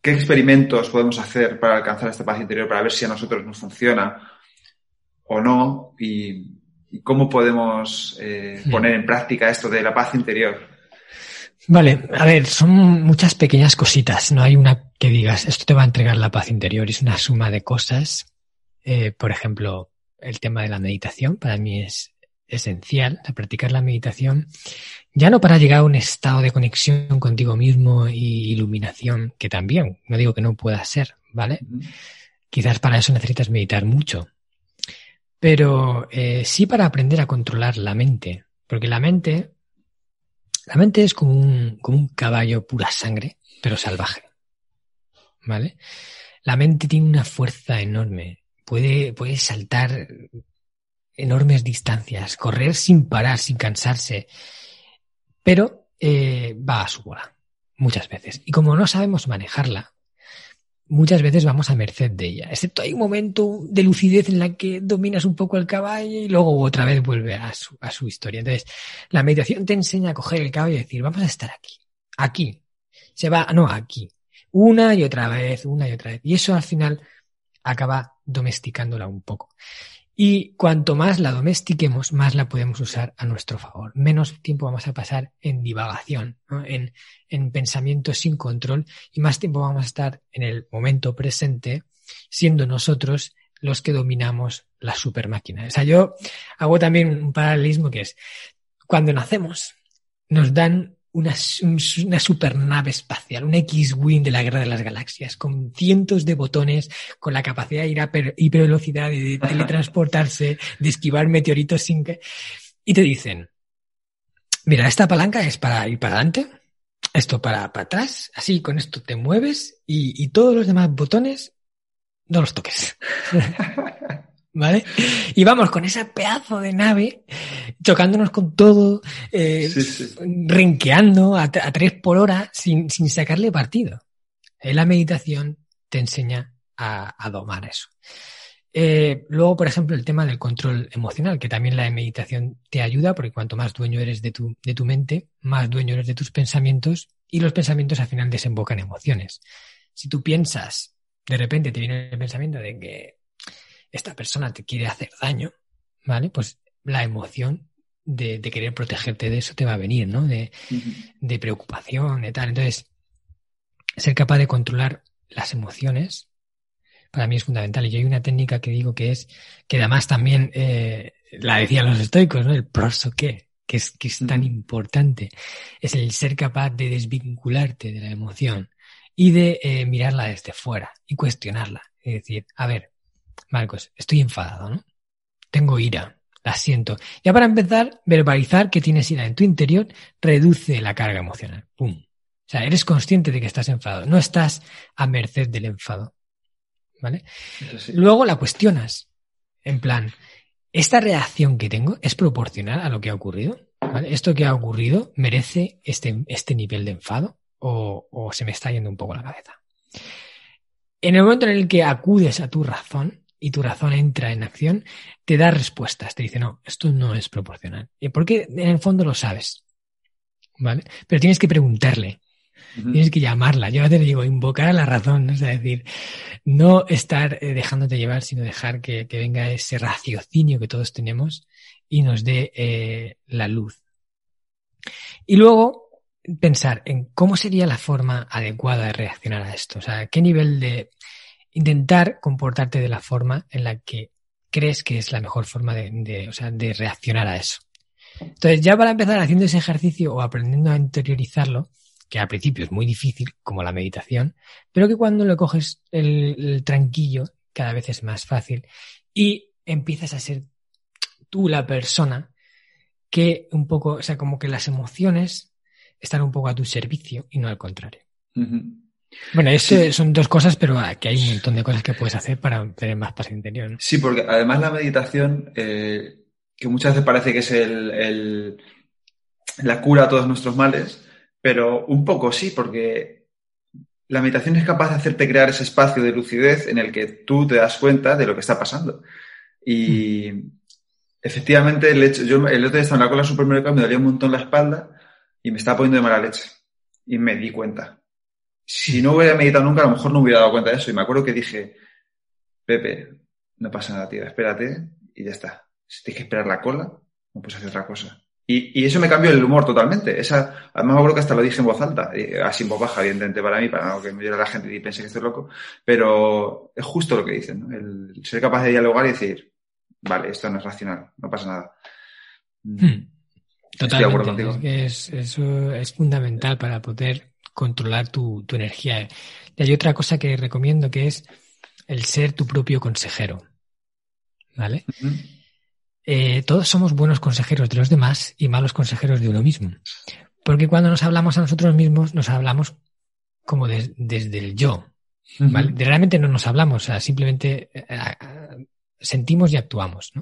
qué experimentos podemos hacer para alcanzar esta paz interior, para ver si a nosotros nos funciona o no? Y, cómo podemos eh, poner en práctica esto de la paz interior. Vale, a ver, son muchas pequeñas cositas. No hay una que digas, esto te va a entregar la paz interior. Es una suma de cosas. Eh, por ejemplo, el tema de la meditación para mí es esencial, de practicar la meditación, ya no para llegar a un estado de conexión contigo mismo y iluminación, que también, no digo que no pueda ser, ¿vale? Quizás para eso necesitas meditar mucho, pero eh, sí para aprender a controlar la mente, porque la mente, la mente es como un, como un caballo pura sangre, pero salvaje, ¿vale? La mente tiene una fuerza enorme, puede, puede saltar enormes distancias, correr sin parar, sin cansarse, pero eh, va a su bola, muchas veces. Y como no sabemos manejarla, muchas veces vamos a merced de ella, excepto hay un momento de lucidez en la que dominas un poco el caballo y luego otra vez vuelve a su, a su historia. Entonces, la meditación te enseña a coger el caballo y decir, vamos a estar aquí, aquí, se va, no, aquí, una y otra vez, una y otra vez. Y eso al final acaba domesticándola un poco. Y cuanto más la domestiquemos, más la podemos usar a nuestro favor. Menos tiempo vamos a pasar en divagación, en, en pensamientos sin control y más tiempo vamos a estar en el momento presente, siendo nosotros los que dominamos la super máquina. O sea, yo hago también un paralelismo que es, cuando nacemos, nos dan una, una supernave espacial, un X-Wing de la Guerra de las Galaxias, con cientos de botones, con la capacidad de ir a hipervelocidad, de teletransportarse, de esquivar meteoritos sin que... Y te dicen, mira, esta palanca es para ir para adelante, esto para, para atrás, así con esto te mueves y, y todos los demás botones no los toques. ¿Vale? Y vamos con ese pedazo de nave, chocándonos con todo, eh, renqueando a, tres por hora sin, sin sacarle partido. En la meditación te enseña a, a domar eso. Eh, luego, por ejemplo, el tema del control emocional, que también la meditación te ayuda, porque cuanto más dueño eres de tu, de tu mente, más dueño eres de tus pensamientos, y los pensamientos al final desembocan emociones. Si tú piensas, de repente te viene el pensamiento de que esta persona te quiere hacer daño, ¿vale? Pues la emoción de, querer protegerte de eso te va a venir, ¿no? De, de preocupación, de tal. Entonces, ser capaz de controlar las emociones para mí es fundamental. Y yo hay una técnica que digo que es, que además también eh, la decían los estoicos, ¿no? El proso qué, que es, que es tan importante. Es el ser capaz de desvincularte de la emoción y de eh, mirarla desde fuera y cuestionarla. Es decir, a ver, Marcos, estoy enfadado, ¿no? Tengo ira, la siento. Ya para empezar, verbalizar que tienes ira en tu interior reduce la carga emocional. ¡Pum! O sea, eres consciente de que estás enfadado, no estás a merced del enfado. ¿Vale? Luego la cuestionas. En plan, ¿esta reacción que tengo es proporcional a lo que ha ocurrido? ¿Vale? ¿Esto que ha ocurrido merece este, este nivel de enfado? O, o se me está yendo un poco la cabeza? En el momento en el que acudes a tu razón, y tu razón entra en acción, te da respuestas, te dice, no, esto no es proporcional. ¿Y por qué? En el fondo lo sabes. ¿Vale? Pero tienes que preguntarle. Tienes que llamarla. Yo a veces digo, invocar a la razón, ¿no? es decir, no estar eh, dejándote llevar, sino dejar que, venga ese raciocinio que todos tenemos y nos dé eh, la luz. Y luego pensar en cómo sería la forma adecuada de reaccionar a esto. O sea, qué nivel de intentar comportarte de la forma en la que crees que es la mejor forma de, o sea, de reaccionar a eso. Entonces, ya para empezar haciendo ese ejercicio o aprendiendo a interiorizarlo, que al principio es muy difícil, como la meditación, pero que cuando lo coges el, tranquillo, cada vez es más fácil y empiezas a ser tú la persona que un poco, o sea, como que las emociones están un poco a tu servicio y no al contrario. Bueno, eso son dos cosas, pero aquí hay un montón de cosas que puedes hacer para tener más paz interior. Sí, porque además la meditación, eh, que muchas veces parece que es el, la cura a todos nuestros males, pero un poco sí, porque la meditación es capaz de hacerte crear ese espacio de lucidez en el que tú te das cuenta de lo que está pasando. Y mm. efectivamente, el hecho, yo el otro día estaba en la cola del supermercado, me dolía un montón la espalda y me estaba poniendo de mala leche. Y me di cuenta. Si no hubiera meditado nunca, a lo mejor no hubiera dado cuenta de eso. Y me acuerdo que dije, Pepe, no pasa nada, tío, espérate y ya está. Si tienes que esperar la cola, no puedes hacer otra cosa. Y, eso me cambió el humor totalmente. Esa, además me acuerdo que hasta lo dije en voz alta, así en voz baja, evidentemente para mí, para no que me llore la gente y pense que estoy loco, pero es justo lo que dicen, ¿no? El ser capaz de dialogar y decir, vale, esto no es racional, no pasa nada. Hmm. Totalmente. Es, eso es fundamental para poder controlar tu, energía. Y hay otra cosa que recomiendo que es el ser tu propio consejero. ¿Vale? Eh, todos somos buenos consejeros de los demás y malos consejeros de uno mismo. Porque cuando nos hablamos a nosotros mismos, nos hablamos como desde el yo. Realmente no nos hablamos, simplemente eh, sentimos y actuamos.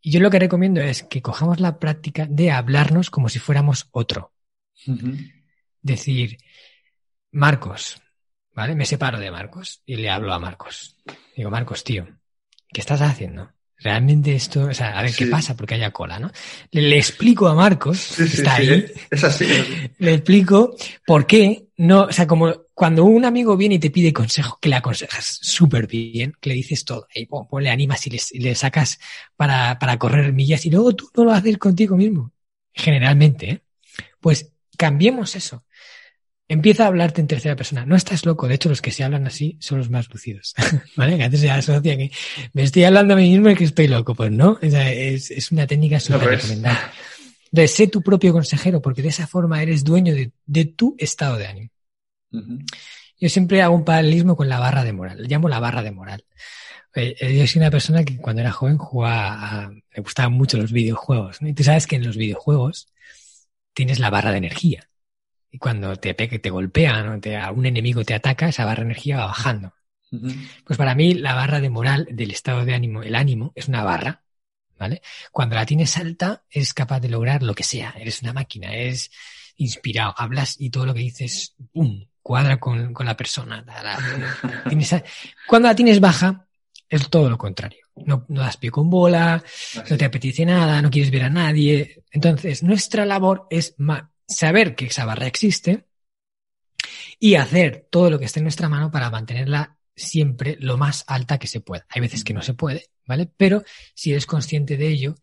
Y yo lo que recomiendo es que cojamos la práctica de hablarnos como si fuéramos otro. Decir, Marcos, ¿vale? Me separo de Marcos y le hablo a Marcos. Digo, Marcos, tío, ¿qué estás haciendo? realmente esto, o sea, a ver qué pasa porque haya cola, ¿no? Le, explico a Marcos, está ahí, es así, le explico por qué no, o sea, como cuando un amigo viene y te pide consejo, que le aconsejas súper bien, que le dices todo, y le animas y le, sacas para, para correr millas y luego tú no lo haces contigo mismo, generalmente, ¿eh? pues cambiemos eso. Empieza a hablarte en tercera persona. No estás loco. De hecho, los que se hablan así son los más lucidos. ¿Vale? Que antes se asocia que me estoy hablando a mí mismo y que estoy loco. Pues no. es, es, una técnica súper recomendable. De sé tu propio consejero, porque de esa forma eres dueño de, de tu estado de ánimo. Yo siempre hago un paralelismo con la barra de moral. Le llamo la barra de moral. Eh, eh, yo soy una persona que cuando era joven jugaba, a, me gustaban mucho los videojuegos. Y tú sabes que en los videojuegos tienes la barra de energía. Y cuando te, te golpean o te, un enemigo te ataca, esa barra de energía va bajando. Pues para mí la barra de moral del estado de ánimo, el ánimo, es una barra, ¿vale? Cuando la tienes alta, eres capaz de lograr lo que sea. Eres una máquina, eres inspirado, hablas y todo lo que dices, ¡pum!, cuadra con, con la persona. cuando la tienes baja, es todo lo contrario. No, no das pie con bola, no te apetece nada, no quieres ver a nadie. Entonces, nuestra labor es saber que esa barra existe y hacer todo lo que esté en nuestra mano para mantenerla siempre lo más alta que se pueda. Hay veces que no se puede, ¿vale? Pero si eres consciente de ello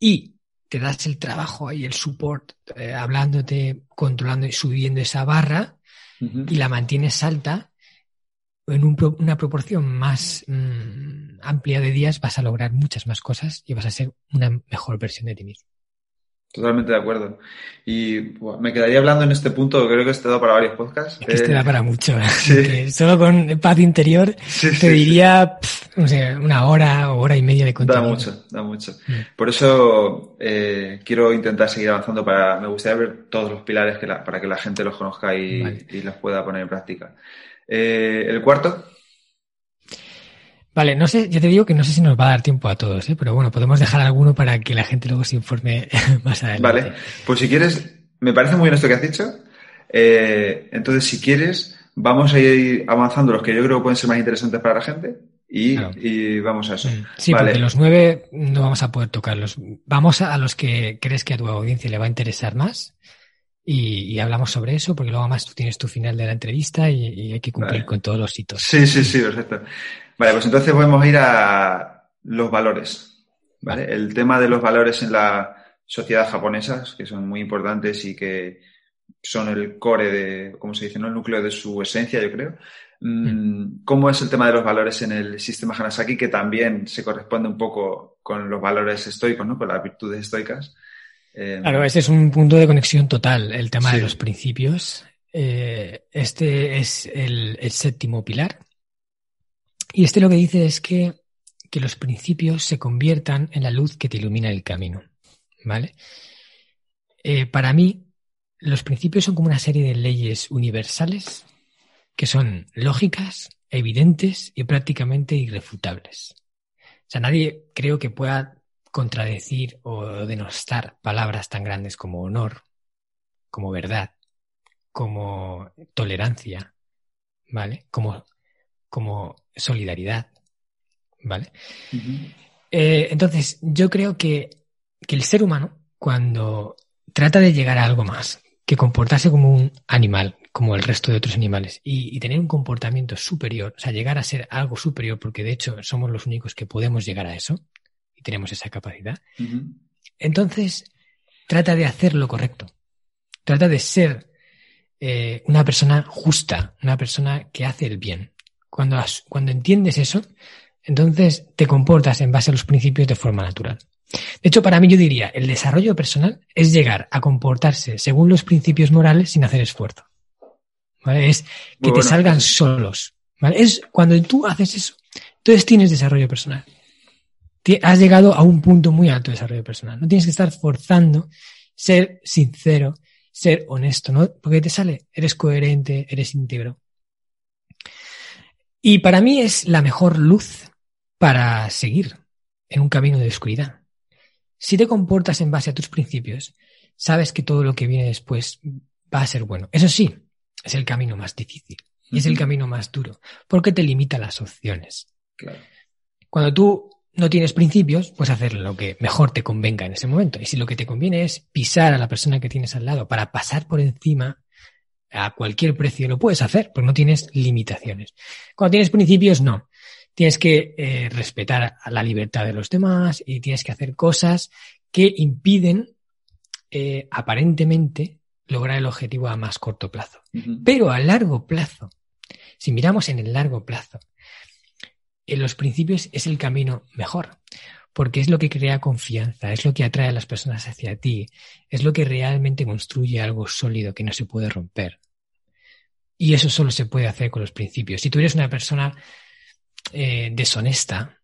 y te das el trabajo y el support, eh, hablándote, controlando y subiendo esa barra y la mantienes alta, en una proporción más mm, amplia de días vas a lograr muchas más cosas y vas a ser una mejor versión de ti mismo. Totalmente de acuerdo. Y me quedaría hablando en este punto, creo que este da para varios podcasts. Este da para mucho. ¿eh? solo con paz interior te diría, no sé, una hora o hora y media de contenido. Da mucho, da mucho. Mm. Por eso eh, quiero intentar seguir avanzando para, me gustaría ver todos los pilares que para que la gente los conozca y, los pueda poner en práctica. Eh, el cuarto, Vale, no sé, yo te digo que no sé si nos va a dar tiempo a todos, ¿eh? pero bueno, podemos dejar alguno para que la gente luego se informe más adelante. Vale, pues si quieres, me parece muy bien esto que has dicho. Eh, entonces, si quieres, vamos a ir avanzando los que yo creo que pueden ser más interesantes para la gente y, vamos a eso. Mm. Sí, porque los nueve no vamos a poder tocarlos. Vamos a, los que crees que a tu audiencia le va a interesar más y, hablamos sobre eso, porque luego más tú tienes tu final de la entrevista y, hay que cumplir con todos los hitos. Sí, sí, sí, perfecto. Vale, pues entonces podemos ir a los valores. ¿vale? El tema de los valores en la sociedad japonesa, que son muy importantes y que son el core de, ¿cómo se dice? ¿no? El núcleo de su esencia, yo creo. Mm, mm. ¿Cómo es el tema de los valores en el sistema Hanasaki, que también se corresponde un poco con los valores estoicos, ¿no? con las virtudes estoicas? Eh, claro, ese es un punto de conexión total, el tema de los principios. Eh, este es el, séptimo pilar. Y este lo que dice es que, que los principios se conviertan en la luz que te ilumina el camino. ¿Vale? Eh, para mí, los principios son como una serie de leyes universales que son lógicas, evidentes y prácticamente irrefutables. O sea, nadie creo que pueda contradecir o denostar palabras tan grandes como honor, como verdad, como tolerancia, ¿vale? Como, como solidaridad, ¿vale? Eh, entonces, yo creo que, que el ser humano, cuando trata de llegar a algo más, que comportarse como un animal, como el resto de otros animales, y, tener un comportamiento superior, o sea, llegar a ser algo superior, porque de hecho somos los únicos que podemos llegar a eso, y tenemos esa capacidad, entonces trata de hacer lo correcto. Trata de ser eh, una persona justa, una persona que hace el bien. Cuando, cuando entiendes eso, entonces te comportas en base a los principios de forma natural. De hecho, para mí yo diría, el desarrollo personal es llegar a comportarse según los principios morales sin hacer esfuerzo. ¿Vale? Es que te salgan solos. ¿Vale? Es cuando tú haces eso, entonces tienes desarrollo personal has llegado a un punto muy alto de desarrollo personal. No tienes que estar forzando ser sincero, ser honesto, ¿no? Porque te sale, eres coherente, eres íntegro. Y para mí es la mejor luz para seguir en un camino de oscuridad. Si te comportas en base a tus principios, sabes que todo lo que viene después va a ser bueno. Eso sí, es el camino más difícil y es el camino más duro, porque te limita las opciones. Cuando tú no tienes principios, pues hacer lo que mejor te convenga en ese momento. Y si lo que te conviene es pisar a la persona que tienes al lado para pasar por encima a cualquier precio, lo puedes hacer, porque no tienes limitaciones. Cuando tienes principios, no. Tienes que eh, respetar a la libertad de los demás y tienes que hacer cosas que impiden eh, aparentemente lograr el objetivo a más corto plazo. Pero a largo plazo, si miramos en el largo plazo, en los principios es el camino mejor, porque es lo que crea confianza, es lo que atrae a las personas hacia ti, es lo que realmente construye algo sólido que no se puede romper. Y eso solo se puede hacer con los principios. Si tú eres una persona eh, deshonesta,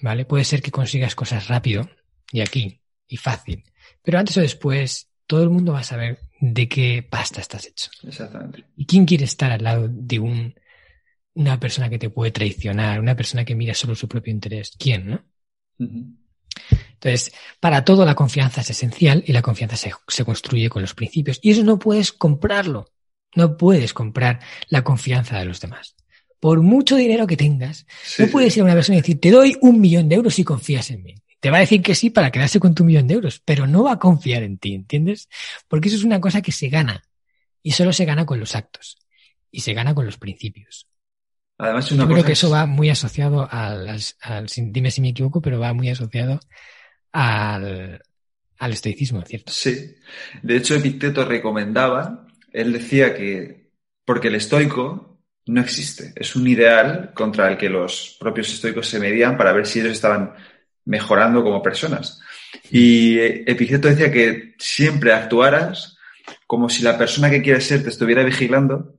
¿vale? Puede ser que consigas cosas rápido y aquí y fácil, pero antes o después todo el mundo va a saber de qué pasta estás hecho. Exactamente. ¿Y quién quiere estar al lado de un una persona que te puede traicionar, una persona que mira solo su propio interés. ¿Quién, no? Entonces, para todo la confianza es esencial y la confianza se, construye con los principios. Y eso no puedes comprarlo. No puedes comprar la confianza de los demás. Por mucho dinero que tengas, no puedes ir a una persona y decir, te doy un millón de euros si confías en mí. Te va a decir que sí para quedarse con tu millón de euros, pero no va a confiar en ti, ¿entiendes? Porque eso es una cosa que se gana. Y solo se gana con los actos. Y se gana con los principios. Además, Yo creo que eso va muy asociado al, dime si me equivoco, pero va muy asociado al, al estoicismo, ¿cierto? Sí. De hecho, Epicteto recomendaba, él decía que, porque el estoico no existe, es un ideal contra el que los propios estoicos se medían para ver si ellos estaban mejorando como personas. Y Epicteto decía que siempre actuaras como si la persona que quieres ser te estuviera vigilando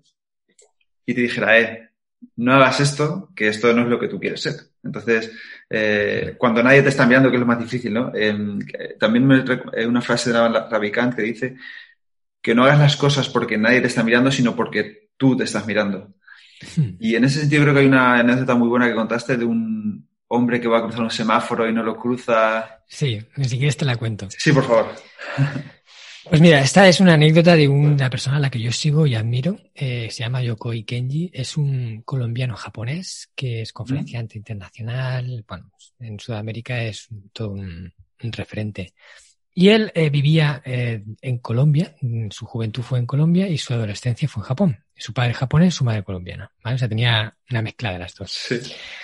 y te dijera, eh, no hagas esto, que esto no es lo que tú quieres ser. Entonces, eh, cuando nadie te está mirando, que es lo más difícil, ¿no? Em, también me, eh, una frase de Ravikant que dice que no hagas las cosas porque nadie te está mirando, sino porque tú te estás mirando. Hmm. Y en ese sentido creo que hay una anécdota muy buena que contaste de un hombre que va a cruzar un semáforo y no lo cruza. Sí, ni siquiera te la cuento. Sí, por favor. Pues mira, esta es una anécdota de una persona a la que yo sigo y admiro. Eh, se llama Yokoi Kenji. Es un colombiano japonés que es conferenciante mm. internacional. Bueno, en Sudamérica es todo un, referente. Y él eh, vivía eh, en Colombia, su juventud fue en Colombia y su adolescencia fue en Japón. Su padre japonés, su madre colombiana. ¿vale? O sea, tenía una mezcla de las dos. Sí.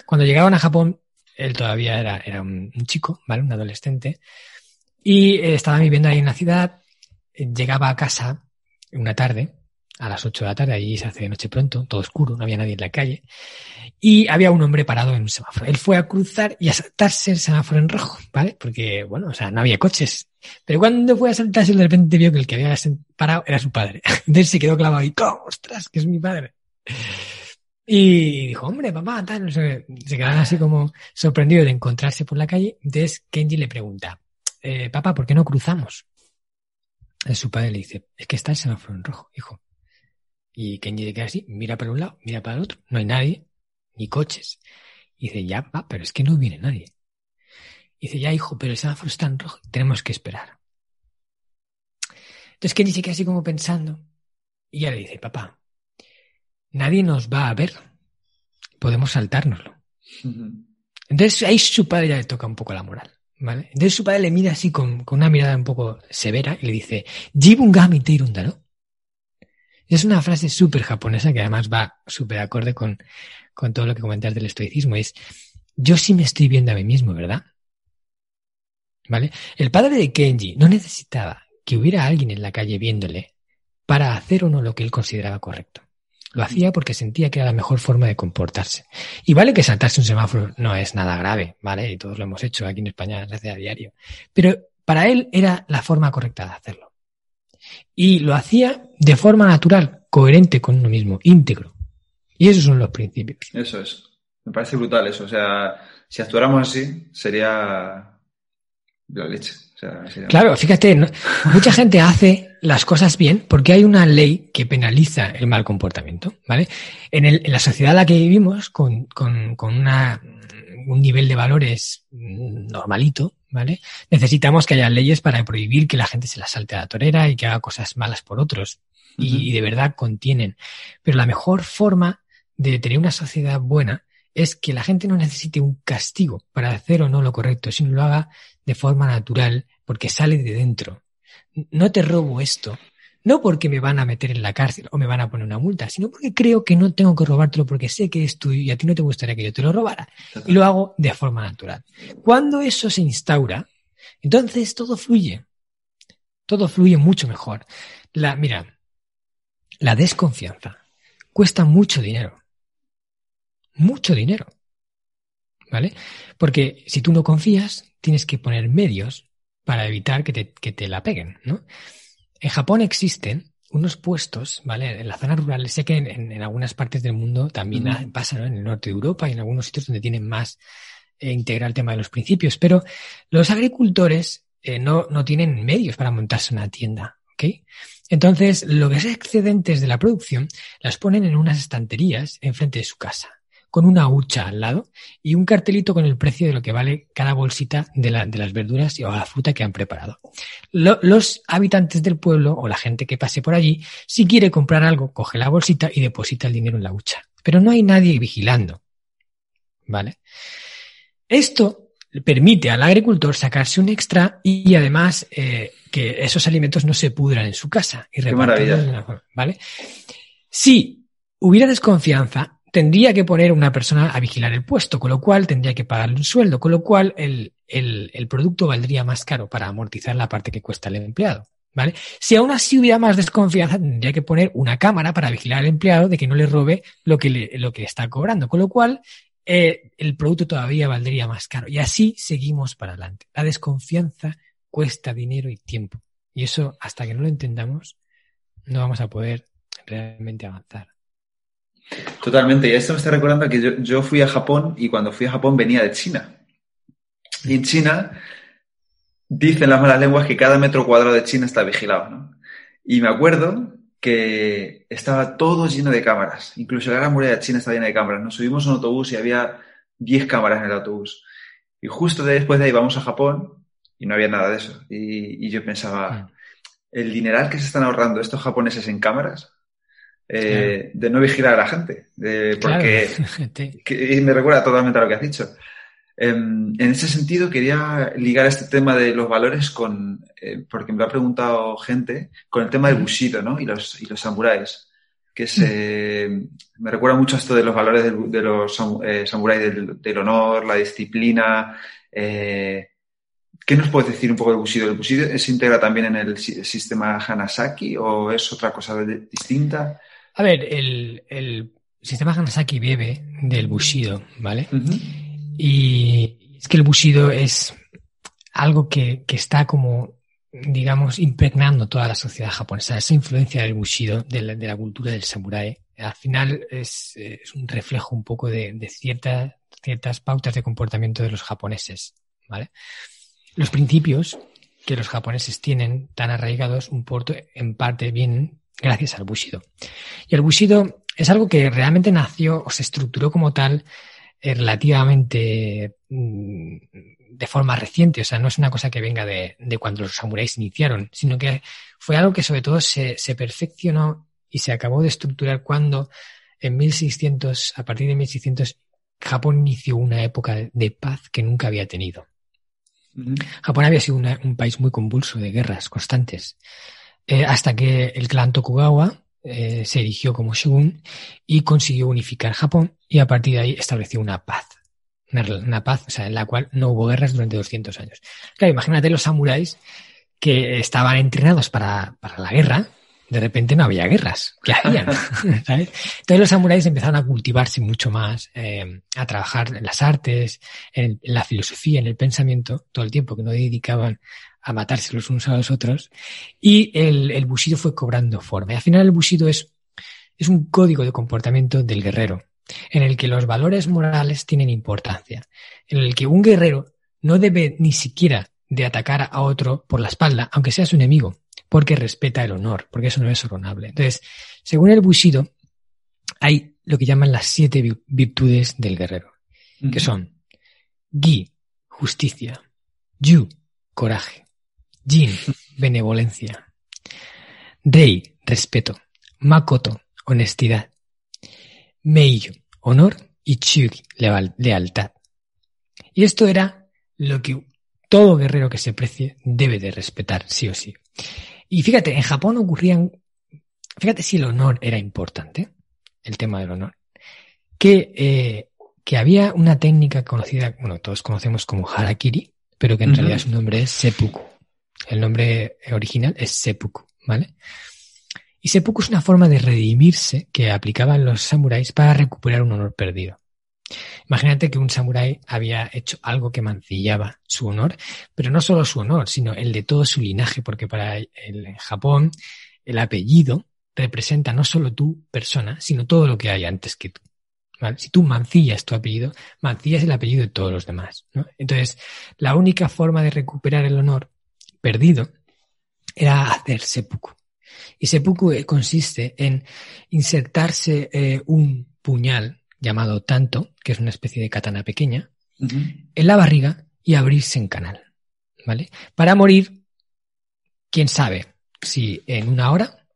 Cuando llegaban a Japón, él todavía era, era un, un chico, ¿vale? Un adolescente. Y eh, estaba viviendo ahí en la ciudad. Llegaba a casa una tarde, a las 8 de la tarde, allí se hace de noche pronto, todo oscuro, no había nadie en la calle. Y había un hombre parado en un semáforo. Él fue a cruzar y a saltarse el semáforo en rojo, ¿vale? Porque, bueno, o sea, no había coches. Pero cuando fue a saltarse, de repente vio que el que había parado era su padre. Entonces se quedó clavado y, ¿cómo? ¡Ostras! Que es mi padre. Y dijo, hombre, papá, tal. Se quedaron así como sorprendidos de encontrarse por la calle. Entonces Kenji le pregunta, eh, papá, ¿por qué no cruzamos? Su padre le dice, es que está el semáforo en rojo, hijo. Y Kenji le queda así, mira para un lado, mira para el otro, no hay nadie, ni coches. Y dice, ya, papá, pero es que no viene nadie. Y dice, ya, hijo, pero el semáforo está en rojo, tenemos que esperar. Entonces Kenji se queda así como pensando. Y ya le dice, papá, nadie nos va a ver. Podemos saltárnoslo. Entonces ahí su padre ya le toca un poco la moral. ¿Vale? Entonces su padre le mira así con, con una mirada un poco severa y le dice, Jibungami Teirundaro. Es una frase súper japonesa que además va súper acorde con, con todo lo que comentas del estoicismo. Es, yo sí me estoy viendo a mí mismo, ¿verdad? ¿Vale? El padre de Kenji no necesitaba que hubiera alguien en la calle viéndole para hacer o no lo que él consideraba correcto. Lo hacía porque sentía que era la mejor forma de comportarse. Y vale que saltarse un semáforo no es nada grave, ¿vale? Y todos lo hemos hecho aquí en España, se hace a diario. Pero para él era la forma correcta de hacerlo. Y lo hacía de forma natural, coherente con uno mismo, íntegro. Y esos son los principios. Eso es. Me parece brutal eso. O sea, si actuáramos así, sería la leche. O sea, sería- Claro, fíjate, ¿no? mucha gente hace las cosas bien porque hay una ley que penaliza el mal comportamiento, ¿vale? En, el- en la sociedad en la que vivimos, con, con- con una- un nivel de valores normalito, ¿vale? Necesitamos que haya leyes para prohibir que la gente se la salte a la torera y que haga cosas malas por otros. Y, y de verdad contienen. Pero la mejor forma de tener una sociedad buena es que la gente no necesite un castigo para hacer o no lo correcto, sino lo haga de forma natural, porque sale de dentro. No te robo esto, no porque me van a meter en la cárcel o me van a poner una multa, sino porque creo que no tengo que robártelo porque sé que es tuyo y a ti no te gustaría que yo te lo robara. Y lo hago de forma natural. Cuando eso se instaura, entonces todo fluye. Todo fluye mucho mejor. La, mira, la desconfianza cuesta mucho dinero. Mucho dinero. ¿Vale? Porque si tú no confías, tienes que poner medios para evitar que te, que te la peguen, ¿no? En Japón existen unos puestos, ¿vale? En la zona rural, sé que en, en- en algunas partes del mundo también pasa, ¿no? En el norte de Europa y en algunos sitios donde tienen más eh, integrado el tema de los principios, pero los agricultores eh, no, no tienen medios para montarse una tienda, ¿ok? Entonces, lo que es excedentes de la producción las ponen en unas estanterías enfrente de su casa, con una hucha al lado y un cartelito con el precio de lo que vale cada bolsita de, la- de las verduras o la fruta que han preparado. Lo- los habitantes del pueblo o la gente que pase por allí, si quiere comprar algo, coge la bolsita y deposita el dinero en la hucha. Pero no hay nadie vigilando. ¿Vale? Esto permite al agricultor sacarse un extra y, además eh, que esos alimentos no se pudran en su casa y Qué maravilla. una forma, ¿vale? Si hubiera desconfianza, tendría que poner una persona a vigilar el puesto, con lo cual tendría que pagarle un sueldo, con lo cual el, el, el producto valdría más caro para amortizar la parte que cuesta el empleado. ¿Vale? Si aún así hubiera más desconfianza, tendría que poner una cámara para vigilar al empleado de que no le robe lo que, le, lo que está cobrando, con lo cual eh, el producto todavía valdría más caro. Y así seguimos para adelante. La desconfianza cuesta dinero y tiempo. Y eso, hasta que no lo entendamos, no vamos a poder realmente avanzar. Totalmente. Y esto me está recordando que yo, yo fui a Japón y cuando fui a Japón venía de China. Y en China dicen las malas lenguas que cada metro cuadrado de China está vigilado, ¿no? Y me acuerdo que estaba todo lleno de cámaras. Incluso la gran muralla de China estaba llena de cámaras. Nos subimos a un autobús y había 10 cámaras en el autobús. Y justo después de ahí vamos a Japón y no había nada de eso. Y, y yo pensaba, Mm. el dineral que se están ahorrando estos japoneses en cámaras, eh, de no vigilar a la gente. de- porque Claro, gente. que- y me recuerda totalmente a lo que has dicho. Em, en ese sentido, quería ligar este tema de los valores con, eh, porque me lo ha preguntado gente, con el tema del Bushido, ¿no? Y los, y los samuráis. Que se, me recuerda mucho esto de los valores de, los eh, samuráis, del, honor, la disciplina. Eh, ¿Qué nos puedes decir un poco del Bushido? ¿El Bushido se integra también en el sistema Hanasaki o es otra cosa distinta? A ver, el, el sistema Hanasaki bebe del Bushido, ¿vale? Y es que el Bushido es algo que, que, está como, digamos, impregnando toda la sociedad japonesa. Esa influencia del Bushido, de la, de la cultura del samurái, al final es, es un reflejo un poco de, de ciertas, ciertas pautas de comportamiento de los japoneses, ¿vale? Los principios que los japoneses tienen tan arraigados, un porto en parte vienen gracias al Bushido. Y el Bushido es algo que realmente nació o se estructuró como tal eh, relativamente mm, de forma reciente, o sea, no es una cosa que venga de, de cuando los samuráis iniciaron, sino que fue algo que sobre todo se, se, perfeccionó y se acabó de estructurar cuando en 1600, a partir de 1600, Japón inició una época de paz que nunca había tenido. Japón había sido una, un país muy convulso de guerras constantes, eh, hasta que el clan Tokugawa eh, se erigió como shogun y consiguió unificar Japón y a partir de ahí estableció una paz. Una, paz, o sea, en la cual no hubo guerras durante 200 años. Claro, imagínate los samuráis que estaban entrenados para, para la guerra, de repente no había guerras. ¿Qué hacían? ¿Sabes? Entonces los samuráis empezaron a cultivarse mucho más, eh, a trabajar en las artes, en, en, la filosofía, en el pensamiento, todo el tiempo que no dedicaban a matarse los unos a los otros. Y el, el bushido fue cobrando forma. Y al final el bushido es, es un código de comportamiento del guerrero, en el que los valores morales tienen importancia, en el que un guerrero no debe ni siquiera de atacar a otro por la espalda, aunque sea su enemigo, porque respeta el honor, porque eso no es honorable. Entonces, según el Bushido, hay lo que llaman las siete virtudes del guerrero, que son Gi, justicia, Yu, coraje, Jin, benevolencia. Rei, respeto. Makoto, honestidad. Meiyo, honor. Y Chugi, lealtad. Y esto era lo que todo guerrero que se precie debe de respetar, sí o sí. Y fíjate, en Japón ocurrían, fíjate si el honor era importante, el tema del honor, que, eh, que había una técnica conocida, bueno, todos conocemos como harakiri, pero que en uh -huh. realidad su nombre es seppuku. El nombre original es seppuku, ¿vale? Y seppuku es una forma de redimirse que aplicaban los samuráis para recuperar un honor perdido. Imagínate que un samurái había hecho algo que mancillaba su honor, pero no solo su honor, sino el de todo su linaje, porque para el, en Japón el apellido representa no solo tu persona, sino todo lo que hay antes que tú. Si tú mancillas tu apellido, mancillas el apellido de todos los demás. ¿no? Entonces, la única forma de recuperar el honor perdido era hacer seppuku. Y seppuku consiste en insertarse eh, un puñal llamado tanto, que es una especie de katana pequeña, uh -huh. en la barriga y abrirse en canal. ¿Vale? Para morir, quién sabe si en una hora,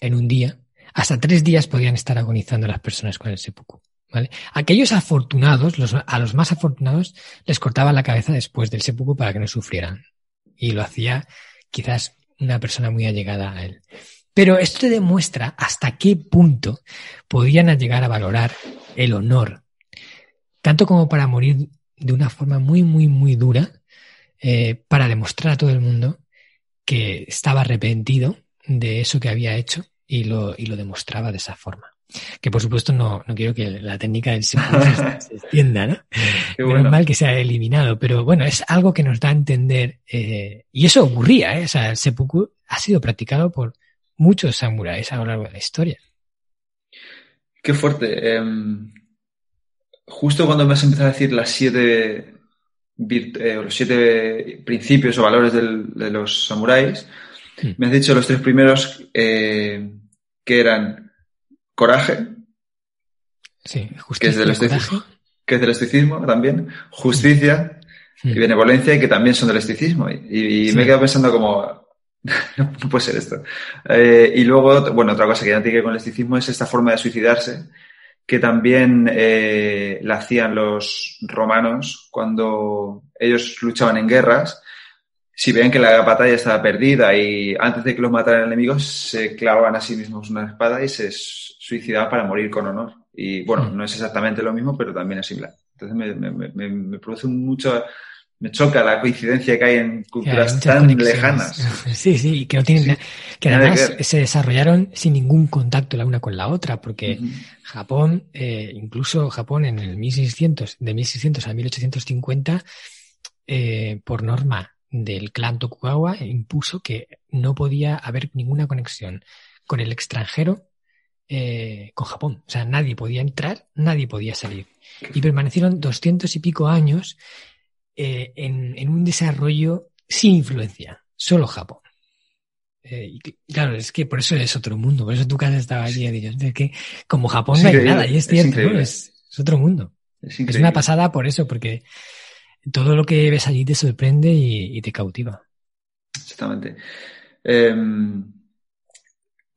en un día, hasta tres días podían estar agonizando las personas con el seppuku. ¿Vale? Aquellos afortunados, los, a los más afortunados, les cortaban la cabeza después del seppuku para que no sufrieran. Y lo hacía quizás una persona muy allegada a él. Pero esto te demuestra hasta qué punto podían llegar a valorar el honor, tanto como para morir de una forma muy, muy, muy dura, eh, para demostrar a todo el mundo que estaba arrepentido de eso que había hecho y lo, y lo demostraba de esa forma. Que por supuesto no, no quiero que la técnica del seppuku se extienda, ¿no? Qué bueno. Menos mal que se ha eliminado, pero bueno, es algo que nos da a entender, eh, y eso ocurría, ¿eh? O sea, el seppuku ha sido practicado por muchos samuráis a lo largo de la historia. Qué fuerte. Um, justo cuando me has empezado a decir las siete, eh, los siete principios o valores del, de los samuráis, hmm. me has dicho los tres primeros eh, que eran coraje, sí, que, es del estoicismo, que es del estoicismo también, justicia y benevolencia y que también son del estoicismo. Y, y sí. me he quedado pensando como, no puede ser esto. Eh, y luego, bueno, otra cosa que ya tiene que ver con el esticismo es esta forma de suicidarse que también eh, la hacían los romanos cuando ellos luchaban en guerras. Si ven que la batalla estaba perdida y antes de que los mataran enemigos, se clavaban a sí mismos una espada y se suicidaban para morir con honor. Y bueno, no es exactamente lo mismo, pero también es similar. Entonces me, me, me, me produce mucho, me choca la coincidencia que hay en culturas tan lejanas. Sí, sí, que no tienen que además se desarrollaron sin ningún contacto la una con la otra, porque Japón, eh, incluso Japón en el 1600, de 1600 a 1850, eh, por norma del clan Tokugawa, impuso que no podía haber ninguna conexión con el extranjero eh, con Japón. O sea, nadie podía entrar, nadie podía salir. Y permanecieron doscientos y pico años eh, en, un desarrollo sin influencia, solo Japón. Eh, y claro, es que por eso es otro mundo, por eso tu casa estaba allí, es que como Japón no hay nada, y es cierto, es, otro mundo. Es, una pasada por eso, porque todo lo que ves allí te sorprende y, te cautiva. Exactamente. Em,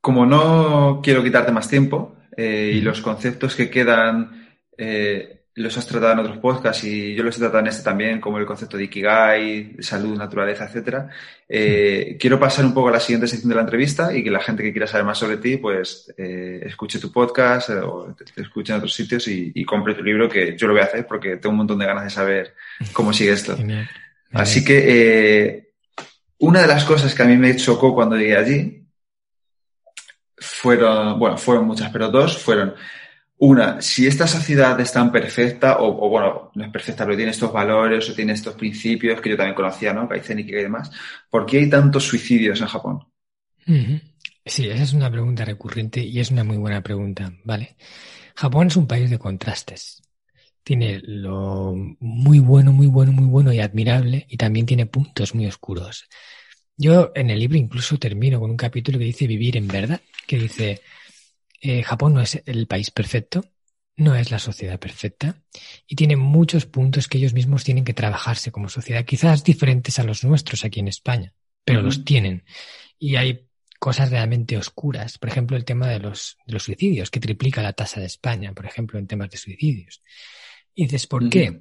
como no quiero quitarte más tiempo eh, y los conceptos que quedan los has tratado en otros podcasts y yo los he tratado en este también, como el concepto de Ikigai, salud, naturaleza, etcétera. Eh, quiero pasar un poco a la siguiente sección de la entrevista y que la gente que quiera saber más sobre ti, pues eh, escuche tu podcast eh, o te, escuche en otros sitios y, compre tu libro, que yo lo voy a hacer porque tengo un montón de ganas de saber cómo sigue esto. Así que una de las cosas que a mí me chocó cuando llegué allí fueron, bueno, fueron muchas, pero dos fueron una, si esta sociedad es tan perfecta, o, bueno, no es perfecta, pero tiene estos valores o tiene estos principios que yo también conocía, ¿no? Kaizen y demás, ¿por qué hay tantos suicidios en Japón? Sí, esa es una pregunta recurrente y es una muy buena pregunta, ¿vale? Japón es un país de contrastes. Tiene lo muy bueno, muy bueno, muy bueno y admirable y también tiene puntos muy oscuros. Yo en el libro incluso termino con un capítulo que dice vivir en verdad, que dice, eh, Japón no es el país perfecto, no es la sociedad perfecta y tiene muchos puntos que ellos mismos tienen que trabajarse como sociedad, quizás diferentes a los nuestros aquí en España, pero los tienen. Y hay cosas realmente oscuras, por ejemplo, el tema de los, de los suicidios, que triplica la tasa de España, por ejemplo, en temas de suicidios. Y dices, ¿por qué?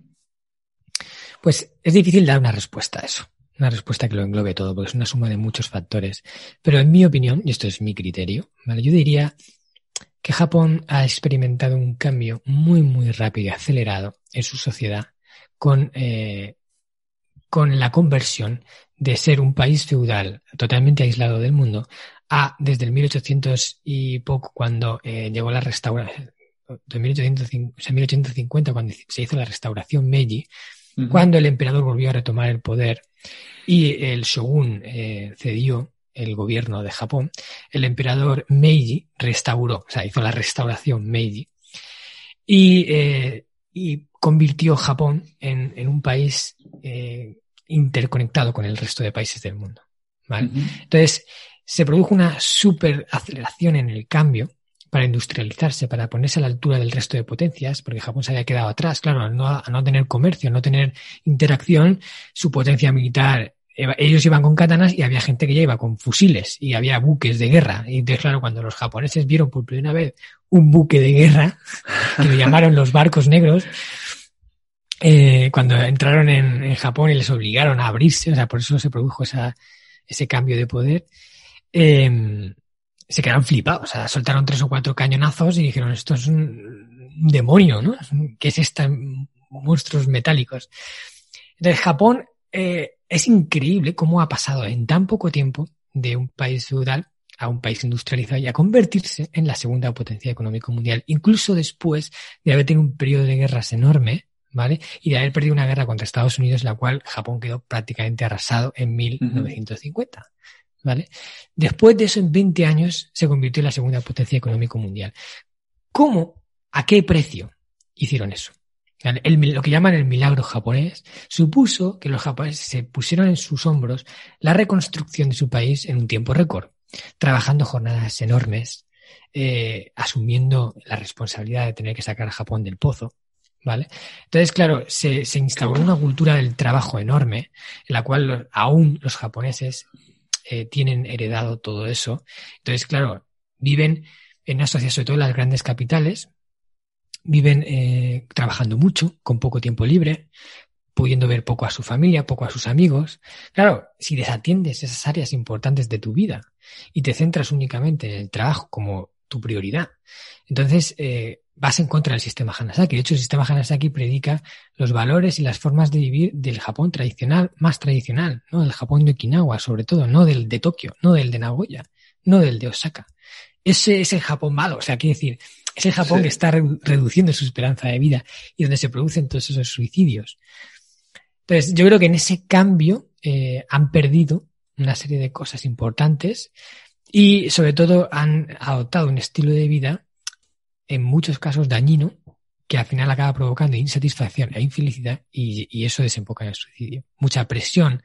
Pues es difícil dar una respuesta a eso, una respuesta que lo englobe todo, porque es una suma de muchos factores. Pero en mi opinión, y esto es mi criterio, ¿vale? yo diría que Japón ha experimentado un cambio muy, muy rápido y acelerado en su sociedad con, eh, con la conversión de ser un país feudal totalmente aislado del mundo a desde el 1800 y poco cuando eh, llegó la restauración, de 1850, cuando se hizo la restauración Meiji, cuando el emperador volvió a retomar el poder y el shogun eh, cedió el gobierno de Japón, el emperador Meiji restauró, o sea, hizo la restauración Meiji y, eh, y convirtió Japón en, en un país eh, interconectado con el resto de países del mundo. ¿vale? Entonces, se produjo una super aceleración en el cambio para industrializarse, para ponerse a la altura del resto de potencias, porque Japón se había quedado atrás, claro, al no, a no tener comercio, no tener interacción, su potencia militar ellos iban con katanas y había gente que ya iba con fusiles y había buques de guerra. Y entonces, claro, cuando los japoneses vieron por primera vez un buque de guerra, que lo llamaron los barcos negros, eh, cuando entraron en, Japón y les obligaron a abrirse, o sea, por eso se produjo esa, ese cambio de poder, eh, se quedaron flipados, o sea, soltaron tres o cuatro cañonazos y dijeron, esto es un demonio, ¿no? ¿Qué es esto? Monstruos metálicos. Entonces, Japón eh, es increíble cómo ha pasado en tan poco tiempo de un país feudal a un país industrializado y a convertirse en la segunda potencia económica mundial, incluso después de haber tenido un periodo de guerras enorme, ¿vale? Y de haber perdido una guerra contra Estados Unidos, la cual Japón quedó prácticamente arrasado en 1950, ¿vale? Después de eso, en 20 años, se convirtió en la segunda potencia económica mundial. ¿Cómo? ¿A qué precio hicieron eso? Lo que llaman el milagro japonés supuso que los japoneses se pusieron en sus hombros la reconstrucción de su país en un tiempo récord, trabajando jornadas enormes, eh, asumiendo la responsabilidad de tener que sacar a Japón del pozo. ¿Vale? Entonces, claro, se, se instauró una cultura del trabajo enorme, en la cual aún los japoneses eh, tienen heredado todo eso. Entonces, claro, viven en una sociedad, sobre todo en las grandes capitales, viven eh, trabajando mucho, con poco tiempo libre, pudiendo ver poco a su familia, poco a sus amigos. Claro, si desatiendes esas áreas importantes de tu vida y te centras únicamente en el trabajo como tu prioridad, entonces eh, vas en contra del sistema Hanasaki. De hecho, el sistema Hanasaki predica los valores y las formas de vivir del Japón tradicional, más tradicional, ¿no? Del Japón de Okinawa, sobre todo, no del de Tokio, no del de Nagoya, no del de Osaka. Ese es el Japón malo, o sea, quiere decir, es el Japón que está reduciendo su esperanza de vida y donde se producen todos esos suicidios. Entonces, yo creo que en ese cambio eh, han perdido una serie de cosas importantes y sobre todo han adoptado un estilo de vida en muchos casos dañino que al final acaba provocando insatisfacción e infelicidad y, eso desemboca en el suicidio. Mucha presión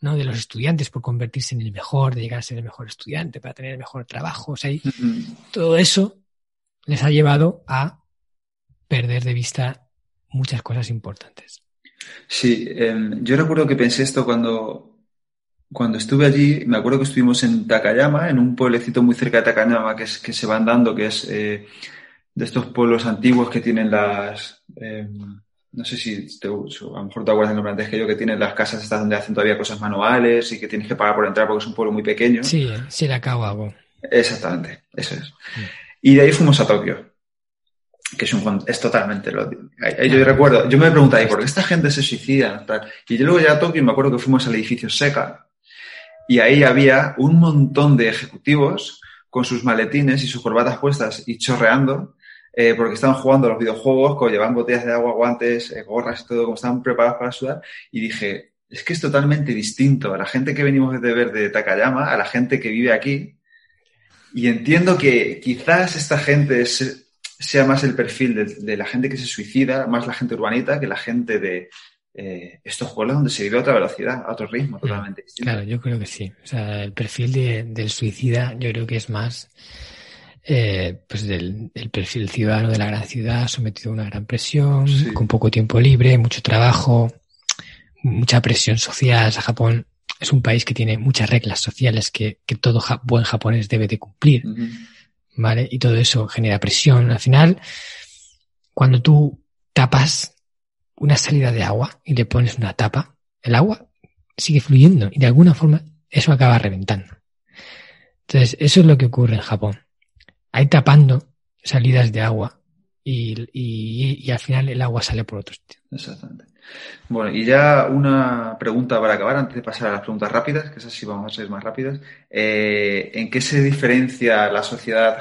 ¿no? de los estudiantes por convertirse en el mejor, de llegar a ser el mejor estudiante, para tener el mejor trabajo. O sea, todo eso les ha llevado a perder de vista muchas cosas importantes. Sí, em, yo recuerdo que pensé esto cuando, cuando estuve allí, me acuerdo que estuvimos en Takayama, en un pueblecito muy cerca de Takayama que, es, que se van dando, que es eh, de estos pueblos antiguos que tienen las... Eh, no sé si a lo mejor te acuerdas del nombre antes que yo, que tienen las casas estas donde hacen todavía cosas manuales y que tienes que pagar por entrar porque es un pueblo muy pequeño. Sí, sí, le acabo algo. Exactamente, eso es. Y de ahí fuimos a Tokio, que es, un, es totalmente lo... Yo recuerdo, yo me preguntaba, ¿por qué esta gente se suicida? Y yo luego ya a Tokio me acuerdo que fuimos al edificio Seca. Y ahí había un montón de ejecutivos con sus maletines y sus corbatas puestas y chorreando eh, porque estaban jugando los videojuegos, con, llevaban botellas de agua, guantes, eh, gorras y todo, como estaban preparados para sudar, y dije, es que es totalmente distinto a la gente que venimos de ver de Takayama, a la gente que vive aquí, y entiendo que quizás esta gente sea más el perfil de, la gente que se suicida, más la gente urbanita, que la gente de, eh, estos pueblos donde se vive a otra velocidad, a otro ritmo totalmente distinto. Claro, yo creo que sí. O sea, el perfil del suicida yo creo que es más eh, pues del, perfil ciudadano de la gran ciudad, sometido a una gran presión, con poco tiempo libre, mucho trabajo, mucha presión social. Japón es un país que tiene muchas reglas sociales que, todo buen japonés debe de cumplir. ¿Vale? Y todo eso genera presión. Al final, cuando tú tapas una salida de agua y le pones una tapa, el agua sigue fluyendo y de alguna forma eso acaba reventando. Entonces, eso es lo que ocurre en Japón hay tapando salidas de agua y, al final el agua sale por otro sitio. Exactamente. Bueno, y ya una pregunta para acabar, antes de pasar a las preguntas rápidas, que esas sí vamos a ser más rápidas. Eh, ¿En qué se diferencia la sociedad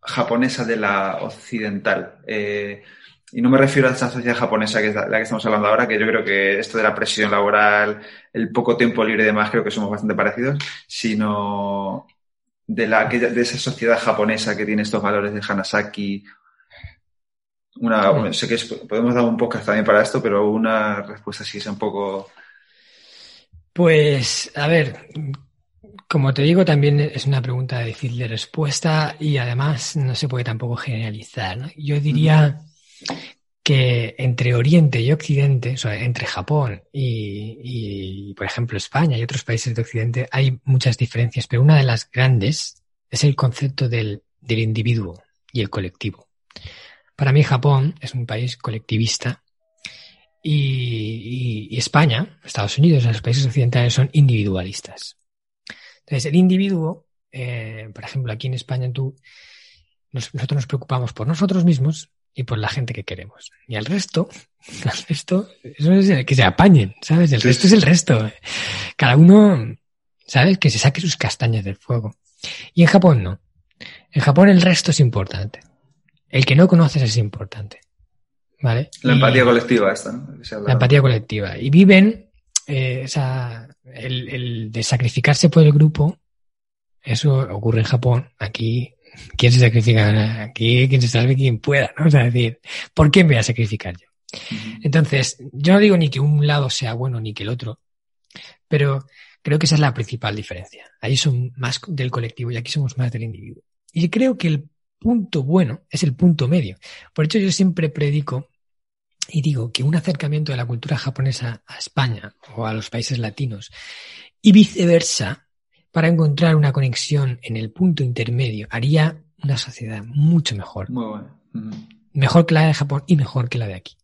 japonesa de la occidental? Eh, y no me refiero a esa sociedad japonesa que es la, que estamos hablando ahora, que yo creo que esto de la presión laboral, el poco tiempo libre y demás, creo que somos bastante parecidos, sino de, la, de esa sociedad japonesa que tiene estos valores de Hanasaki. Una, sé que podemos dar un podcast también para esto, pero una respuesta sí es un poco. Pues, a ver, como te digo, también es una pregunta difícil de respuesta y además no se puede tampoco generalizar. Yo diría que entre Oriente y Occidente, o sea, entre Japón y, por ejemplo, España y otros países de Occidente, hay muchas diferencias, pero una de las grandes es el concepto del, individuo y el colectivo. Para mí, Japón es un país colectivista y, España, Estados Unidos, los países occidentales son individualistas. Entonces, el individuo, eh, por ejemplo, aquí en España, tú, nosotros nos preocupamos por nosotros mismos y por la gente que queremos. Y al resto, al resto, eso es que se apañen, ¿sabes? El resto es el resto. Cada uno, ¿sabes? Que se saque sus castañas del fuego. Y en Japón no. En Japón el resto es importante. El que no conoces es importante. ¿Vale? La empatía colectiva esta, ¿no? La empatía colectiva. Y viven eh, esa, el, el de sacrificarse por el grupo. Eso ocurre en Japón. Aquí ¿quién se sacrifica? Aquí quien se salve quien pueda, ¿no? O sea, decir, ¿por qué me voy a sacrificar yo? Entonces, yo no digo ni que un lado sea bueno ni que el otro, pero creo que esa es la principal diferencia. Ahí son más del colectivo y aquí somos más del individuo. Y creo que el punto bueno es el punto medio. Por hecho, yo siempre predico y digo que un acercamiento de la cultura japonesa a España o a los países latinos y viceversa para encontrar una conexión en el punto intermedio haría una sociedad mucho mejor. Muy bueno. mejor que la de Japón y mejor que la de aquí.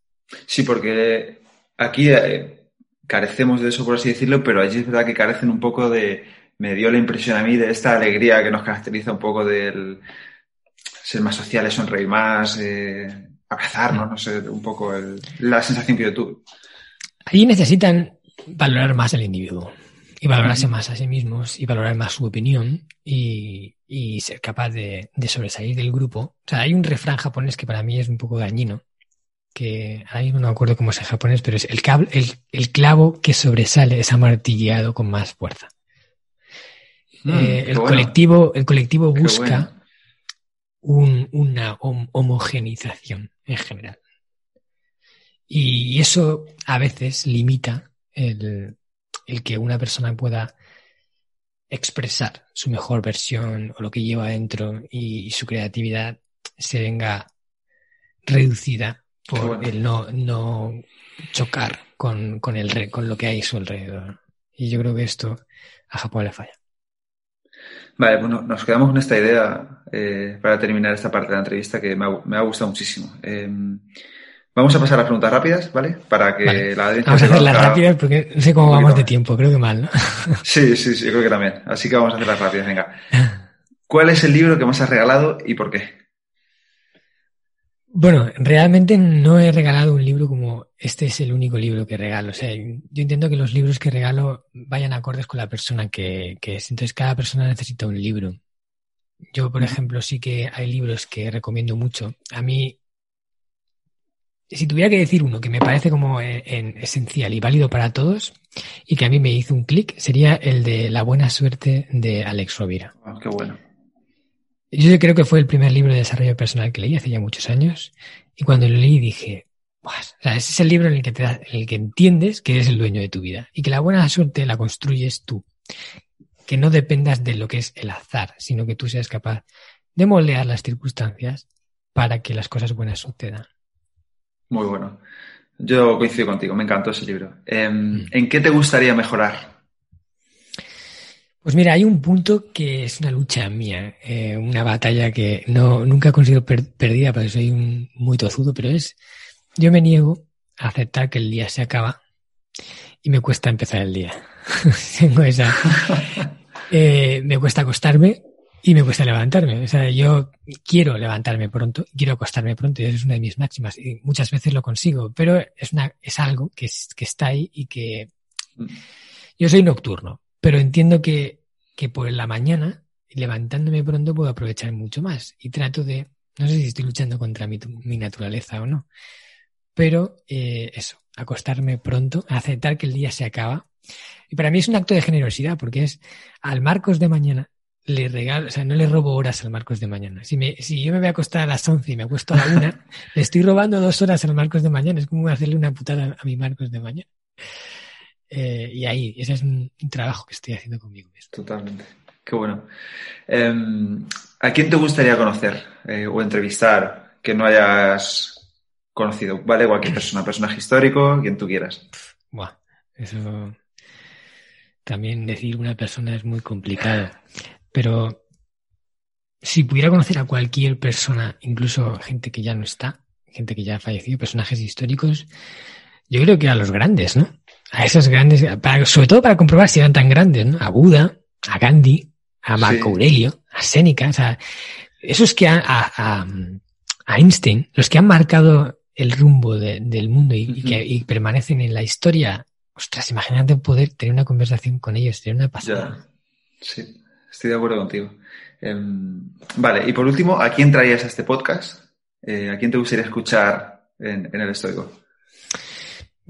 Sí, porque aquí eh, carecemos de eso, por así decirlo, pero allí es verdad que carecen un poco de, me dio la impresión a mí de esta alegría que nos caracteriza un poco del ser más sociales, sonreír más, eh, abrazarnos, no sé, un poco la sensación que yo tuve. Ahí necesitan valorar más al individuo y valorarse más a sí mismos y valorar más su opinión y, ser capaz de, sobresalir del grupo. O sea, hay un refrán japonés que para mí es un poco dañino, que ahí no me acuerdo cómo es en japonés, pero es el, el, clavo que sobresale es amartillado con más fuerza. Mm, eh, el, colectivo, el colectivo busca una homogenización en general. Y eso a veces limita el, el que una persona pueda expresar su mejor versión o lo que lleva adentro y, su creatividad se venga reducida por el no, no chocar con, con, el, con lo que hay a su alrededor. Y yo creo que esto a Japón le falla. Vale, bueno, nos quedamos con esta idea eh, para terminar esta parte de la entrevista que me ha, me ha gustado muchísimo. Eh, Vamos a pasar a preguntas rápidas, ¿vale? Para que la audiencia. Vamos a hacerlas rápidas porque no sé cómo vamos de tiempo, creo que mal, ¿no? Sí, sí, sí, yo creo que también. Así que vamos a hacerlas rápidas, venga. ¿Cuál es el libro que más has regalado y por qué? Bueno, realmente no he regalado un libro como este es el único libro que regalo. O sea, yo intento que los libros que regalo vayan acordes con la persona que, que es. Entonces, cada persona necesita un libro. Yo, por ejemplo, sí que hay libros que recomiendo mucho. A mí si tuviera que decir uno que me parece como eh, en, esencial y válido para todos y que a mí me hizo un clic, sería el de La buena suerte de Alex Rovira. Ah, qué bueno. Yo creo que fue el primer libro de desarrollo personal que leí hace ya muchos años y cuando lo leí dije, o sea, ese es el libro en el que te en el que entiendes que eres el dueño de tu vida y que la buena suerte la construyes tú. Que no dependas de lo que es el azar, sino que tú seas capaz de moldear las circunstancias para que las cosas buenas sucedan. Muy bueno. Yo coincido contigo, me encantó ese libro. Em, mm. ¿En qué te gustaría mejorar? Pues mira, hay un punto que es una lucha mía, eh, una batalla que no, nunca he conseguido perdida porque soy un, muy tozudo, pero es, yo me niego a aceptar que el día se acaba y me cuesta empezar el día. Tengo esa, eh, me cuesta acostarme y me cuesta levantarme. O sea, yo quiero levantarme pronto, quiero acostarme pronto, y eso es una de mis máximas. Y muchas veces lo consigo, pero es, una, es algo que, que está ahí y que yo soy nocturno, pero entiendo que, que por la mañana, levantándome pronto, puedo aprovechar mucho más. Y trato de, no sé si estoy luchando contra mi, mi naturaleza o no, pero eh, eso, acostarme pronto, aceptar que el día se acaba. Y para mí es un acto de generosidad, porque es al Marcos de mañana le regalo, o sea, no le robo horas al Marcos de mañana. Si, me, si yo me voy a acostar a las 11 y me acuesto a la una, le estoy robando dos horas al Marcos de mañana. Es como hacerle una putada a mi Marcos de mañana. Eh, y ahí, ese es un, trabajo que estoy haciendo conmigo mismo. Totalmente. Qué bueno. Em, ¿A quién te gustaría conocer eh, o entrevistar que no hayas conocido? ¿Vale? Cualquier persona, personaje histórico, quien tú quieras. Buah, eso también decir una persona es muy complicado. Pero si pudiera conocer a cualquier persona, incluso gente que ya no está, gente que ya ha fallecido, personajes históricos, yo creo que a los grandes, ¿no? A esos grandes, sobre todo para comprobar si eran tan grandes, ¿no? A Buda, a Gandhi, a Marco Aurelio, a Séneca, o sea, esos que han, a, Einstein, los que han marcado el rumbo del mundo y, que permanecen en la historia, ostras, imagínate poder tener una conversación con ellos, tener una pasada. Sí. Estoy de acuerdo contigo. Em, vale, y por último, ¿a quién traías a este podcast? Eh, ¿A quién te gustaría escuchar en, el estoico?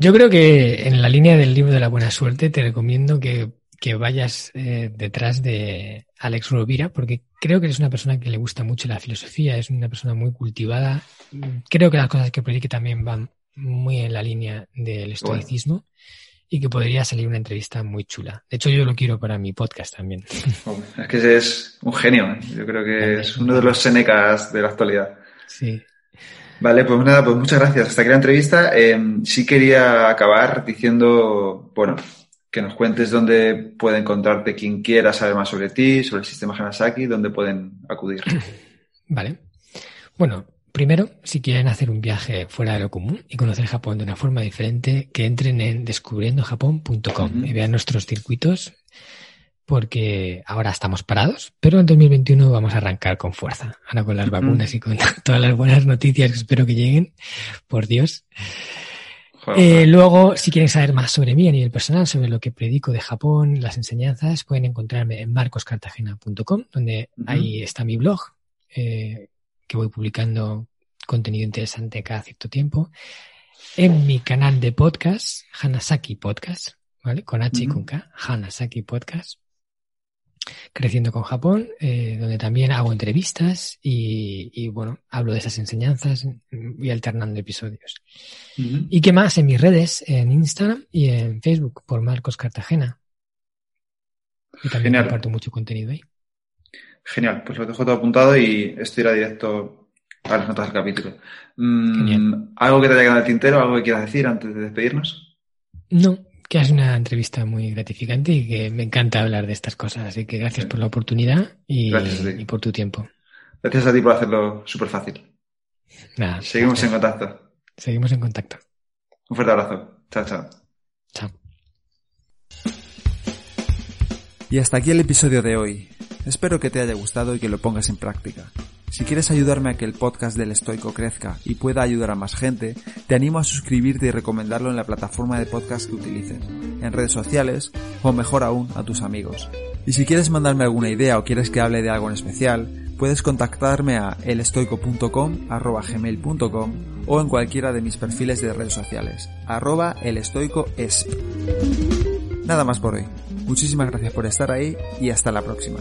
Yo creo que en la línea del libro de la buena suerte te recomiendo que, vayas eh, detrás de Alex Rovira, porque creo que es una persona que le gusta mucho la filosofía, es una persona muy cultivada. Creo que las cosas que predique también van muy en la línea del estoicismo y que podría salir una entrevista muy chula. De hecho, yo lo quiero para mi podcast también. Es que es un genio. ¿eh? Yo creo que es uno de los Senecas de la actualidad. Sí. Vale, pues nada, pues muchas gracias. Hasta aquí la entrevista. Em, sí quería acabar diciendo, bueno, que nos cuentes dónde puede encontrarte quien quiera saber más sobre ti, sobre el sistema Hanasaki, dónde pueden acudir. Vale. Bueno, Primero, si quieren hacer un viaje fuera de lo común y conocer Japón de una forma diferente, que entren en descubriendojapón.com y vean nuestros circuitos, porque ahora estamos parados, pero en 2021 vamos a arrancar con fuerza. Ahora con las vacunas y con todas las buenas noticias que espero que lleguen, por Dios. Eh, luego, si quieren saber más sobre mí a nivel personal, sobre lo que predico de Japón, las enseñanzas, pueden encontrarme en marcoscartagena.com, donde ahí está mi blog, eh, que voy publicando contenido interesante cada cierto tiempo. En mi canal de podcast, Hanasaki Podcast, ¿vale? Con H y con K, Hanasaki Podcast. Creciendo con Japón, eh, donde también hago entrevistas y, bueno, hablo de esas enseñanzas y alternando episodios. ¿Y qué más? En mis redes, en Instagram y en Facebook, por Marcos Cartagena. Y también comparto mucho contenido ahí. Genial, pues lo dejo todo apuntado y esto irá directo a las notas del capítulo. Mm, ¿Algo que te haya quedado en el tintero? ¿Algo que quieras decir antes de despedirnos? No, que es una entrevista muy gratificante y que me encanta hablar de estas cosas. Así que gracias por la oportunidad y, por tu tiempo. Gracias a ti por hacerlo súper fácil. Nada, Seguimos en contacto. Seguimos en contacto. Un fuerte abrazo. Chao, chao. Chao. Y hasta aquí el episodio de hoy. Espero que te haya gustado y que lo pongas en práctica. Si quieres ayudarme a que el podcast del estoico crezca y pueda ayudar a más gente, te animo a suscribirte y recomendarlo en la plataforma de podcast que utilices, en redes sociales o mejor aún a tus amigos. Y si quieres mandarme alguna idea o quieres que hable de algo en especial, puedes contactarme a elestoico.com gmail.com o en cualquiera de mis perfiles de redes sociales, arroba elestoicoesp. Nada más por hoy. Muchísimas gracias por estar ahí y hasta la próxima.